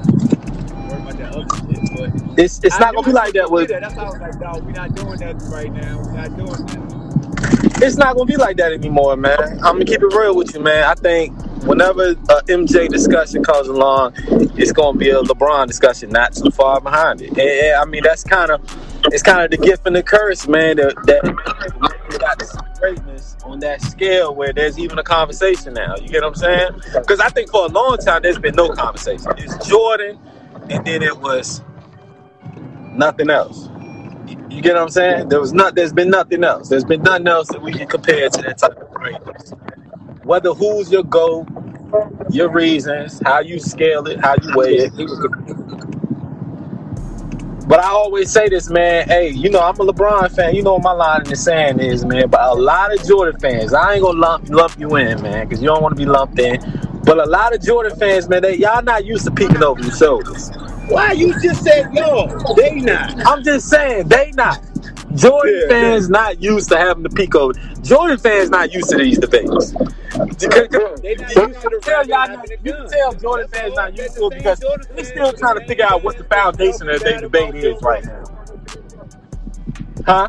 worrying about that other shit. But It's it's I not gonna be like that with that. That's why I was like, dog, we're not doing that right now. We're not doing that. It's not gonna be like that anymore, man. I'm gonna keep it real with you, man. I think whenever a MJ discussion comes along, it's gonna be a LeBron discussion, not too far behind it. And, and, I mean, that's kind of it's kind of the gift and the curse, man. That, that we got this greatness on that scale where there's even a conversation now. You get what I'm saying? Because I think for a long time there's been no conversation. It's Jordan, and then it was nothing else. You get what I'm saying? There was not. There's been nothing else. There's been nothing else that we can compare to that type of greatness. Whether who's your goal, your reasons, how you scale it, how you weigh it. But I always say this, man. Hey, you know I'm a LeBron fan. You know what my line in the sand is, man. But a lot of Jordan fans, I ain't gonna lump lump you in, man, because you don't want to be lumped in. But a lot of Jordan fans, man, they y'all not used to peeking over your shoulders. Why you just said yo? They not. I'm just saying they not. Jordan Yeah, fans not used to having peek over. Jordan fans not used to these debates. They not used to the tell y'all not, you can tell Jordan fans not used to it because they're still trying to figure out what the foundation of their debate is right now. Huh?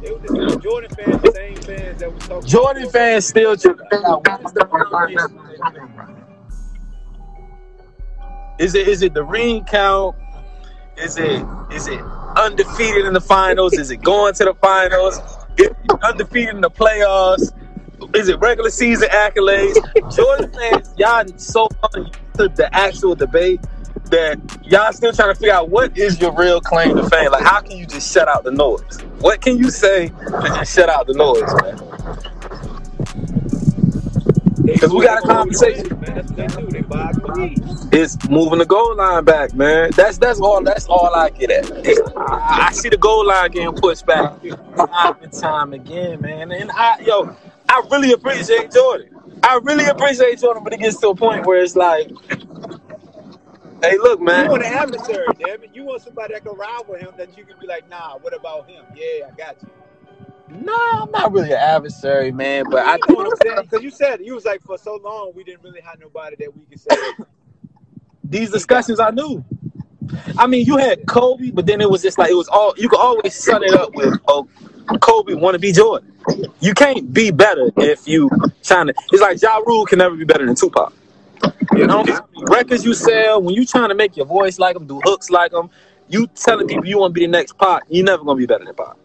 The Jordan fans, same fans that was talking. Jordan fans still trying to figure out what is the foundation of Is it is it the ring count? Is it is it undefeated in the finals? Is it going to the finals? Is it undefeated in the playoffs? Is it regular season accolades? Jordan fans, y'all so used to the actual debate that y'all still trying to figure out what is your real claim to fame. Like, how can you just shut out the noise? What can you say to just shut out the noise, man? Because we got a conversation. Man, that's what they do. They buy the lead. It's moving the goal line back, man. That's that's all. That's all I get at. It's- I, I see the goal line getting pushed back time and time again, man. And I, yo, I really appreciate Jordan. I really appreciate Jordan, but it gets to a point where it's like, hey, look, man. You want an adversary, damn it. You want somebody that can rival with him that you can be like, nah, what about him? Yeah, I got you. Nah, I'm not really an adversary, man. But I know what I'm saying? Because you said you was like for so long we didn't really have nobody that we could say. these discussions I knew. I mean, you had Kobe, but then it was just like it was all you could always sum it up with oh Kobe want to be Jordan. You can't be better if you trying to. It's like Ja Rule can never be better than Tupac. You know, records you sell when you trying to make your voice like them, do hooks like them. You telling people you want to be the next Pac, you never gonna be better than Pac.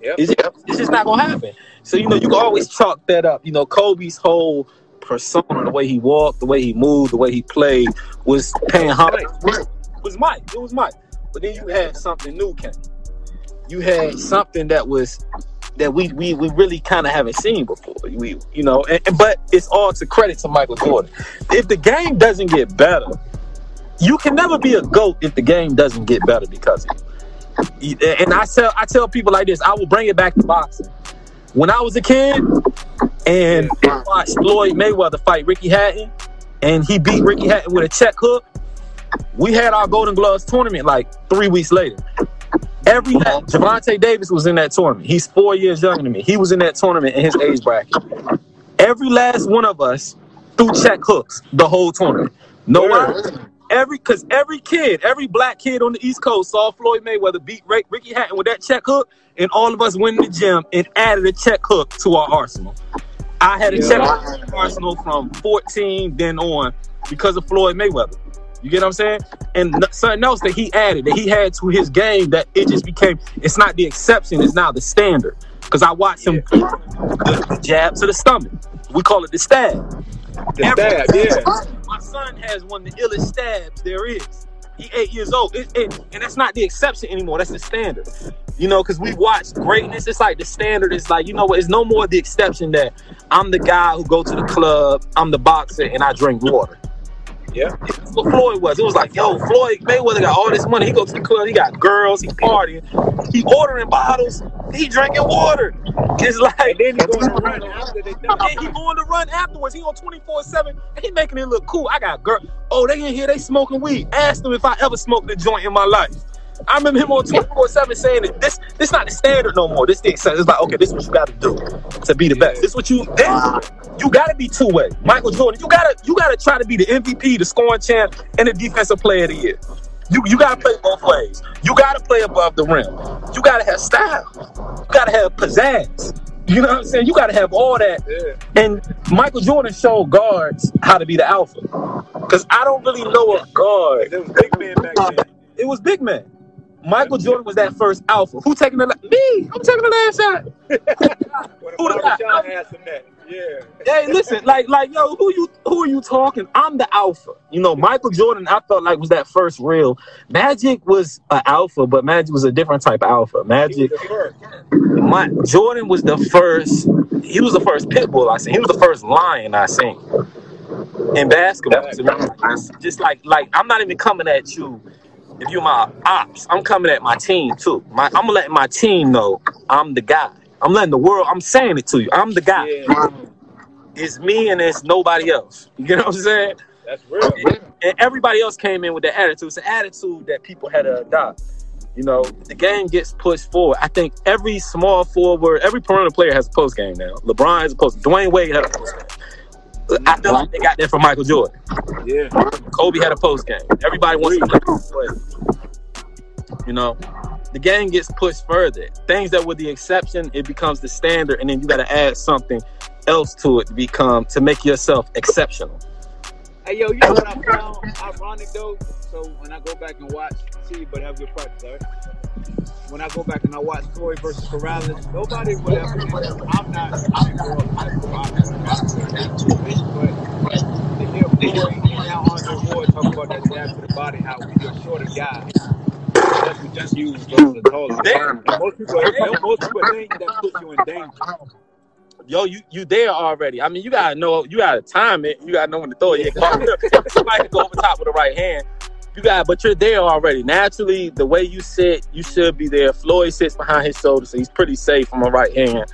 It's, just, it's just not gonna happen. So you know, you can always chalk that up. You know, Kobe's whole persona, the way he walked, the way he moved, the way he played, was paying homage. It Was Mike? It was Mike. But then you had something new, Ken. You had something that was that we we, we really kind of haven't seen before. We you know, and, and- but it's all to credit to Michael Jordan. If the game doesn't get better, you can never be a goat if the game doesn't get better because of you. And I tell I tell people like this. I will bring it back to boxing. When I was a kid and I watched Floyd Mayweather fight Ricky Hatton, and he beat Ricky Hatton with a check hook, we had our Golden Gloves tournament like three weeks later. Every uh-huh. Gervonta Davis was in that tournament. He's four years younger than me. He was in that tournament in his age bracket. Every last one of us threw check hooks the whole tournament. No why? Every because every kid, every black kid on the East Coast saw Floyd Mayweather beat Rick, Ricky Hatton with that check hook, and all of us went in the gym and added a check hook to our arsenal. I had a check hook arsenal from 14 then on because of Floyd Mayweather. You get what I'm saying? And something else that he added, that he had to his game, that it just became, it's not the exception, it's now the standard. Because I watched him the, the jab to the stomach. We call it the stab. The stab, yeah. My son has one of the illest stabs there is. He eight years old. It, it, and that's not the exception anymore. That's the standard. You know, because we watch greatness. It's like the standard is like, you know what? It's no more the exception that I'm the guy who go to the club, I'm the boxer, and I drink water. Yeah. That's what Floyd was. It was like, yo, Floyd Mayweather got all this money. He go to the club, he got girls, he partying, he ordering bottles, he drinking water. It's like And then he going to run after they and he going to run afterwards. He on 24-7 and he making it look cool. I got girl. Oh, they in here, they smoking weed. Ask them if I ever smoked a joint in my life. I remember him on 24-7 saying that this this not the standard no more. This the exception. It's like, okay, this is what you gotta do to be the best. This what you you gotta be two-way. Michael Jordan, you gotta you gotta try to be the MVP, the scoring champ, and the defensive player of the year. You you gotta play both ways. You gotta play above the rim. You gotta have style. You gotta have pizzazz. You know what I'm saying? You gotta have all that. And Michael Jordan showed guards how to be the alpha. Cause I don't really know a guard. It was big man back then. It was big man. Michael Jordan was that first alpha. Who taking the la- me? I'm taking the last shot. (laughs) Who the guy? Sean that. Yeah. Hey, listen, like, like, yo, who you, who are you talking? I'm the alpha. You know, Michael Jordan, I felt like was that first real. Magic was an alpha, but Magic was a different type of alpha. Magic, my Jordan was the first. He was the first pit bull I seen. He was the first lion I seen in basketball. Just like, like, I'm not even coming at you. If you're my ops, I'm coming at my team too. My, I'm gonna let my team know I'm the guy. I'm letting the world. I'm saying it to you. I'm the guy. Yeah. It's me and it's nobody else. You get what I'm saying? That's real. And everybody else came in with that attitude. It's an attitude that people had to adopt. You know, the game gets pushed forward. I think every small forward, every perimeter player has a post game now. LeBron has a post. Dwyane Wade had a post game. I feel like they got that from Michael Jordan. Yeah. Kobe had a post game. Everybody wants to play. You know, the game gets pushed further. Things that were the exception, it becomes the standard, and then you got to add something else to it to become to make yourself exceptional. Hey yo, you know what I found ironic though? So when I go back and watch, see, but have good practice, all right? When I go back and I watch Floyd versus Corrales, nobody would ever. I'm not. I'm more of like boxing, but to hear Floyd and now Andre Ward talk about that jab to the body, how you're a shorter guy, that's what just use versus a taller Most people, most people think that puts you in danger. Yo, you you there already. I mean, you gotta know, you gotta time it. You gotta know when to throw it. Somebody can go over top with the right hand. You got, but you're there already. Naturally, the way you sit, you should be there. Floyd sits behind his shoulder, so he's pretty safe from a right hand.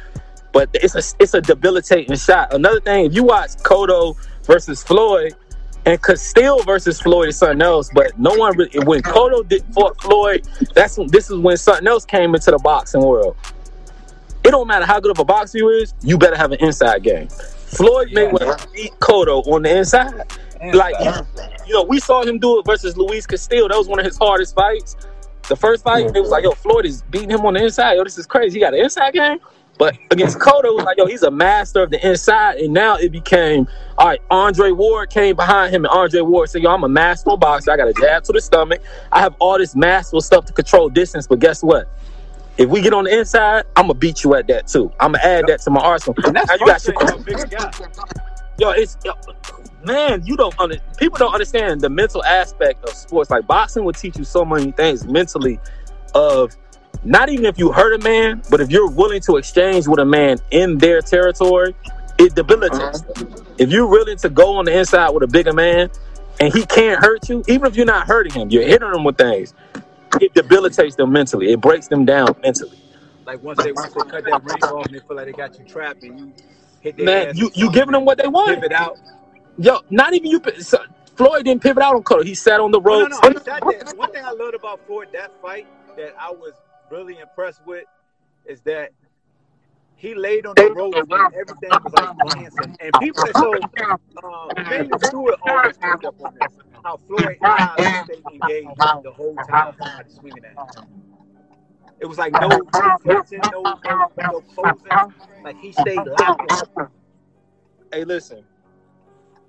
but it's a it's a debilitating shot. Another thing, if you watch Cotto versus Floyd and Castillo versus Floyd is something else, but no one really when Cotto did fought Floyd, that's this is when something else came into the boxing world. It don't matter how good of a boxer you is, you better have an inside game. Floyd Mayweather beat Cotto on the inside. Like you know, we saw him do it versus Luis Castillo. That was one of his hardest fights. The first fight, it was like, yo, Floyd is beating him on the inside. Yo, this is crazy. He got an inside game. But against Cotto, it was like, yo, he's a master of the inside. And now it became, all right, Andre Ward came behind him, and Andre Ward said, yo, I'm a masterful boxer. I got a jab to the stomach. I have all this masterful stuff to control distance. But guess what? If we get on the inside, I'm gonna beat you at that too. I'm gonna add that to my arsenal. And that's Now you got your for a bigger guy. yo, it's yo, man, you don't under, people don't understand the mental aspect of sports. Like boxing will teach you so many things mentally of not even if you hurt a man, but if you're willing to exchange with a man in their territory, it debilitates. Uh-huh. them. If you're willing to go on the inside with a bigger man and he can't hurt you, even if you're not hurting him, you're hitting him with things. It debilitates them mentally. It breaks them down mentally. Like once they once they cut that ring off and they feel like they got you trapped and you hit their Man, ass you with you giving them what they want. pivot out. Yo, not even you. So, Floyd didn't pivot out on Cotto. He sat on the No, no, ropes. no. He sat there. One thing I loved about Floyd that fight that I was really impressed with is that he laid on the ropes and everything was like glancing. And people that so um, Daniel Stewart always picked up on this. How Floyd eyes stayed engaged the whole time swinging at him. It was like no no flexing, no no, no posing. Like he stayed locked hey, listen.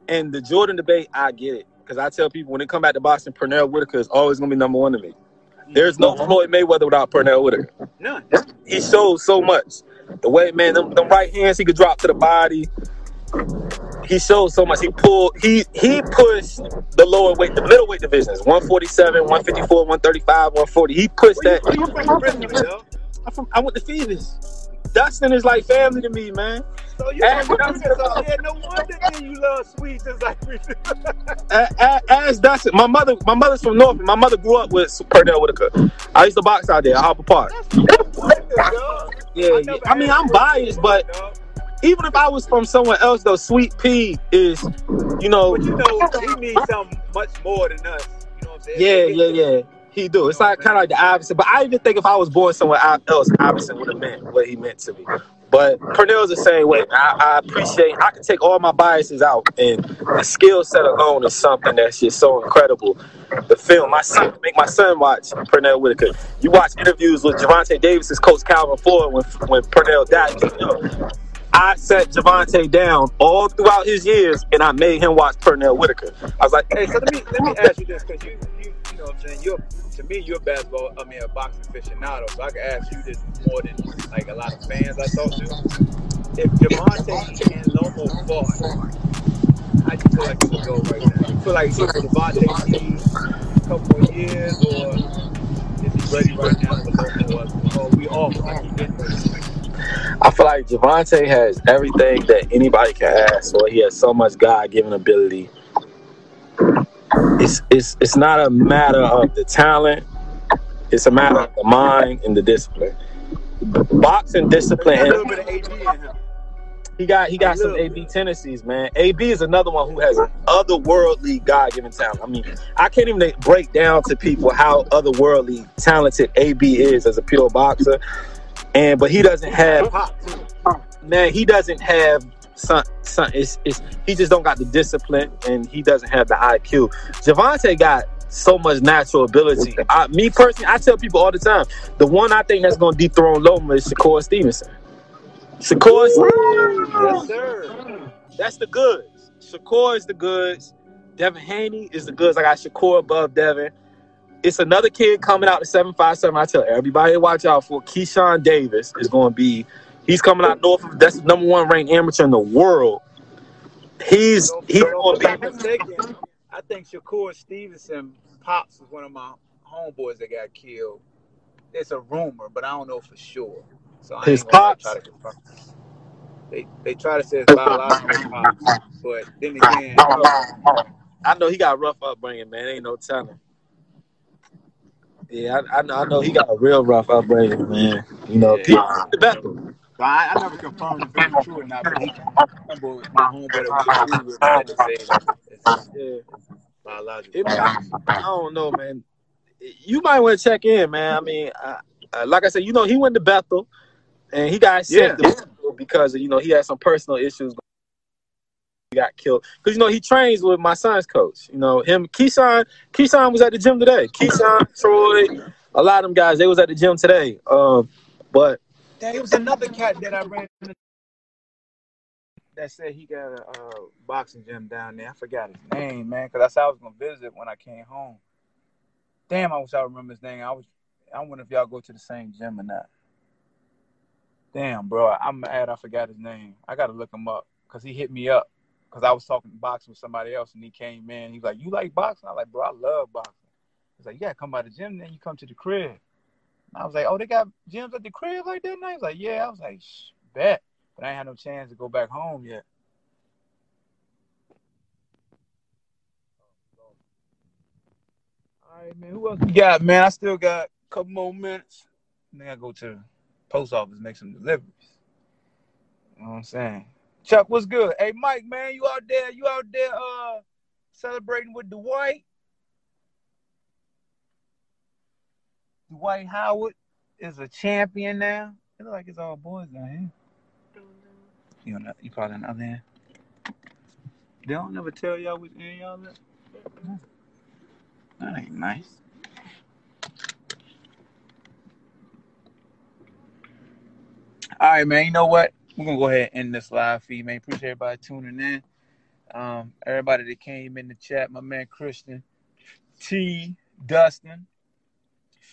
And the Jordan debate, I get it. Because I tell people when they come back to boxing, Pernell Whitaker is always going to be number one to me. There's no uh-huh. Floyd Mayweather without Pernell Whitaker. None. He shows so much. The way, man, them, them right hands he could drop to the body. He showed so much. He pulled, he he pushed the lower weight, the middleweight divisions 147, 154, 135, 140. He pushed that. where you from originally, though? I'm, from, I went to Phoenix. Dustin is like family to me, man. So you Ask, Dustin, so yeah, no wonder then you love sweets just like we do. a- a- ask Dustin. My mother, my mother's from North. My mother grew up with Pernell Whitaker. I used to box out there, Harper Park. Yeah, yeah. I mean, I'm biased, but even if I was from somewhere else, though, Sweet Pea is, you know, But you know, he needs something much more than us. You know what I'm saying? yeah, yeah, yeah. He do. It's like kind of like the Iverson. But I even think if I was born somewhere else, Iverson would have meant what he meant to me. But Pernell's the same way. I, I appreciate. I can take all my biases out, and the skill set alone is something that's just so incredible. The film, my son, make my son watch Pernell Whitaker. You watch interviews with Gervonta Davis's coach Calvin Ford when when Pernell died. You know, I set Gervonta down all throughout his years, and I made him watch Pernell Whitaker. I was like, Hey, so let me let me ask you this because you, you you know what I'm saying you're to me you're a basketball I mean a boxing aficionado so I can ask you this more than like a lot of fans I talk to. If Gervonta and Loma fought, you feel like it would go right now? You feel like Gervonta needs a couple of years or is he ready right now for Loma? Or we all like he ready? I feel like Gervonta has everything that anybody can ask, for. he has so much God given ability. It's it's it's not a matter of the talent, it's a matter of the mind and the discipline. Boxing discipline. A little bit of AB in him. He got he got some AB tendencies, man. AB is another one who has otherworldly God given talent. I mean, I can't even break down to people how otherworldly talented AB is as a pure boxer. And but he doesn't have man, he doesn't have some some it's, it's he just don't got the discipline and he doesn't have the IQ. Gervonta got so much natural ability. I, me personally, I tell people all the time, the one I think that's gonna dethrone Loma is Shakur Stevenson. Shakur Yes, mm. sir. that's the goods. Shakur is the goods. Devin Haney is the goods. I got Shakur above Devin. It's another kid coming out the 757. I tell everybody to watch out for. Keyshawn Davis is going to be, he's coming out north of, that's the number one ranked amateur in the world. He's, he's going to be, mistaken, I think Shakur Stevenson pops was one of my homeboys that got killed. It's a rumor, but I don't know for sure. So I His ain't gonna like, pops? try to. They they try to say it's biological pops, but then again, I know he got rough upbringing, man. Ain't no telling. Yeah, I, I, know, I know he got a real rough upbringing, man. You know, people, the Bethel. So I, I never confirmed if it was true or not, but he remember my homeboy that we with man, to say it's, Yeah. biological. It, I, I don't know, man. You might want to check in, man. I mean, I, uh, like I said, you know, he went to Bethel, and he got sent Yeah. because you know he had some personal issues. He got killed because you know he trains with my son's coach. You know him, Keyshawn. Keyshawn was at the gym today. Keyshawn, Troy, a lot of them guys. They was at the gym today. Um, but There was another cat that I ran that said he got a uh, boxing gym down there. I forgot his name, man, because I said I was gonna visit when I came home. Damn, I wish I remember his name. I was, I wonder if y'all go to the same gym or not. Damn, bro, I'm mad. I forgot his name. I gotta look him up because he hit me up because I was talking boxing with somebody else and he came in. He was like, "You like boxing?" I was like, "Bro, I love boxing." He's like, "You gotta come by the gym, then you come to the crib." I was like, "Oh, they got gyms at the crib like that?" And I was like, "Yeah." I was like, Shh, "Bet," but I ain't had no chance to go back home yet. All right, man. Who else we got, man? I still got a couple more minutes. Then I go to the post office make some deliveries. You know what I'm saying? Chuck, what's good? Hey, Mike, man, you out there? You out there uh celebrating with Dwight? Dwight Howard is a champion now. It look like it's all boys down here. You don't know, you probably not there. They don't never tell y'all which end y'all at. That ain't nice. All right, man. You know what? We're gonna go ahead and end this live feed, man. Appreciate everybody tuning in. Um, everybody that came in the chat, my man Christian, T, Dustin,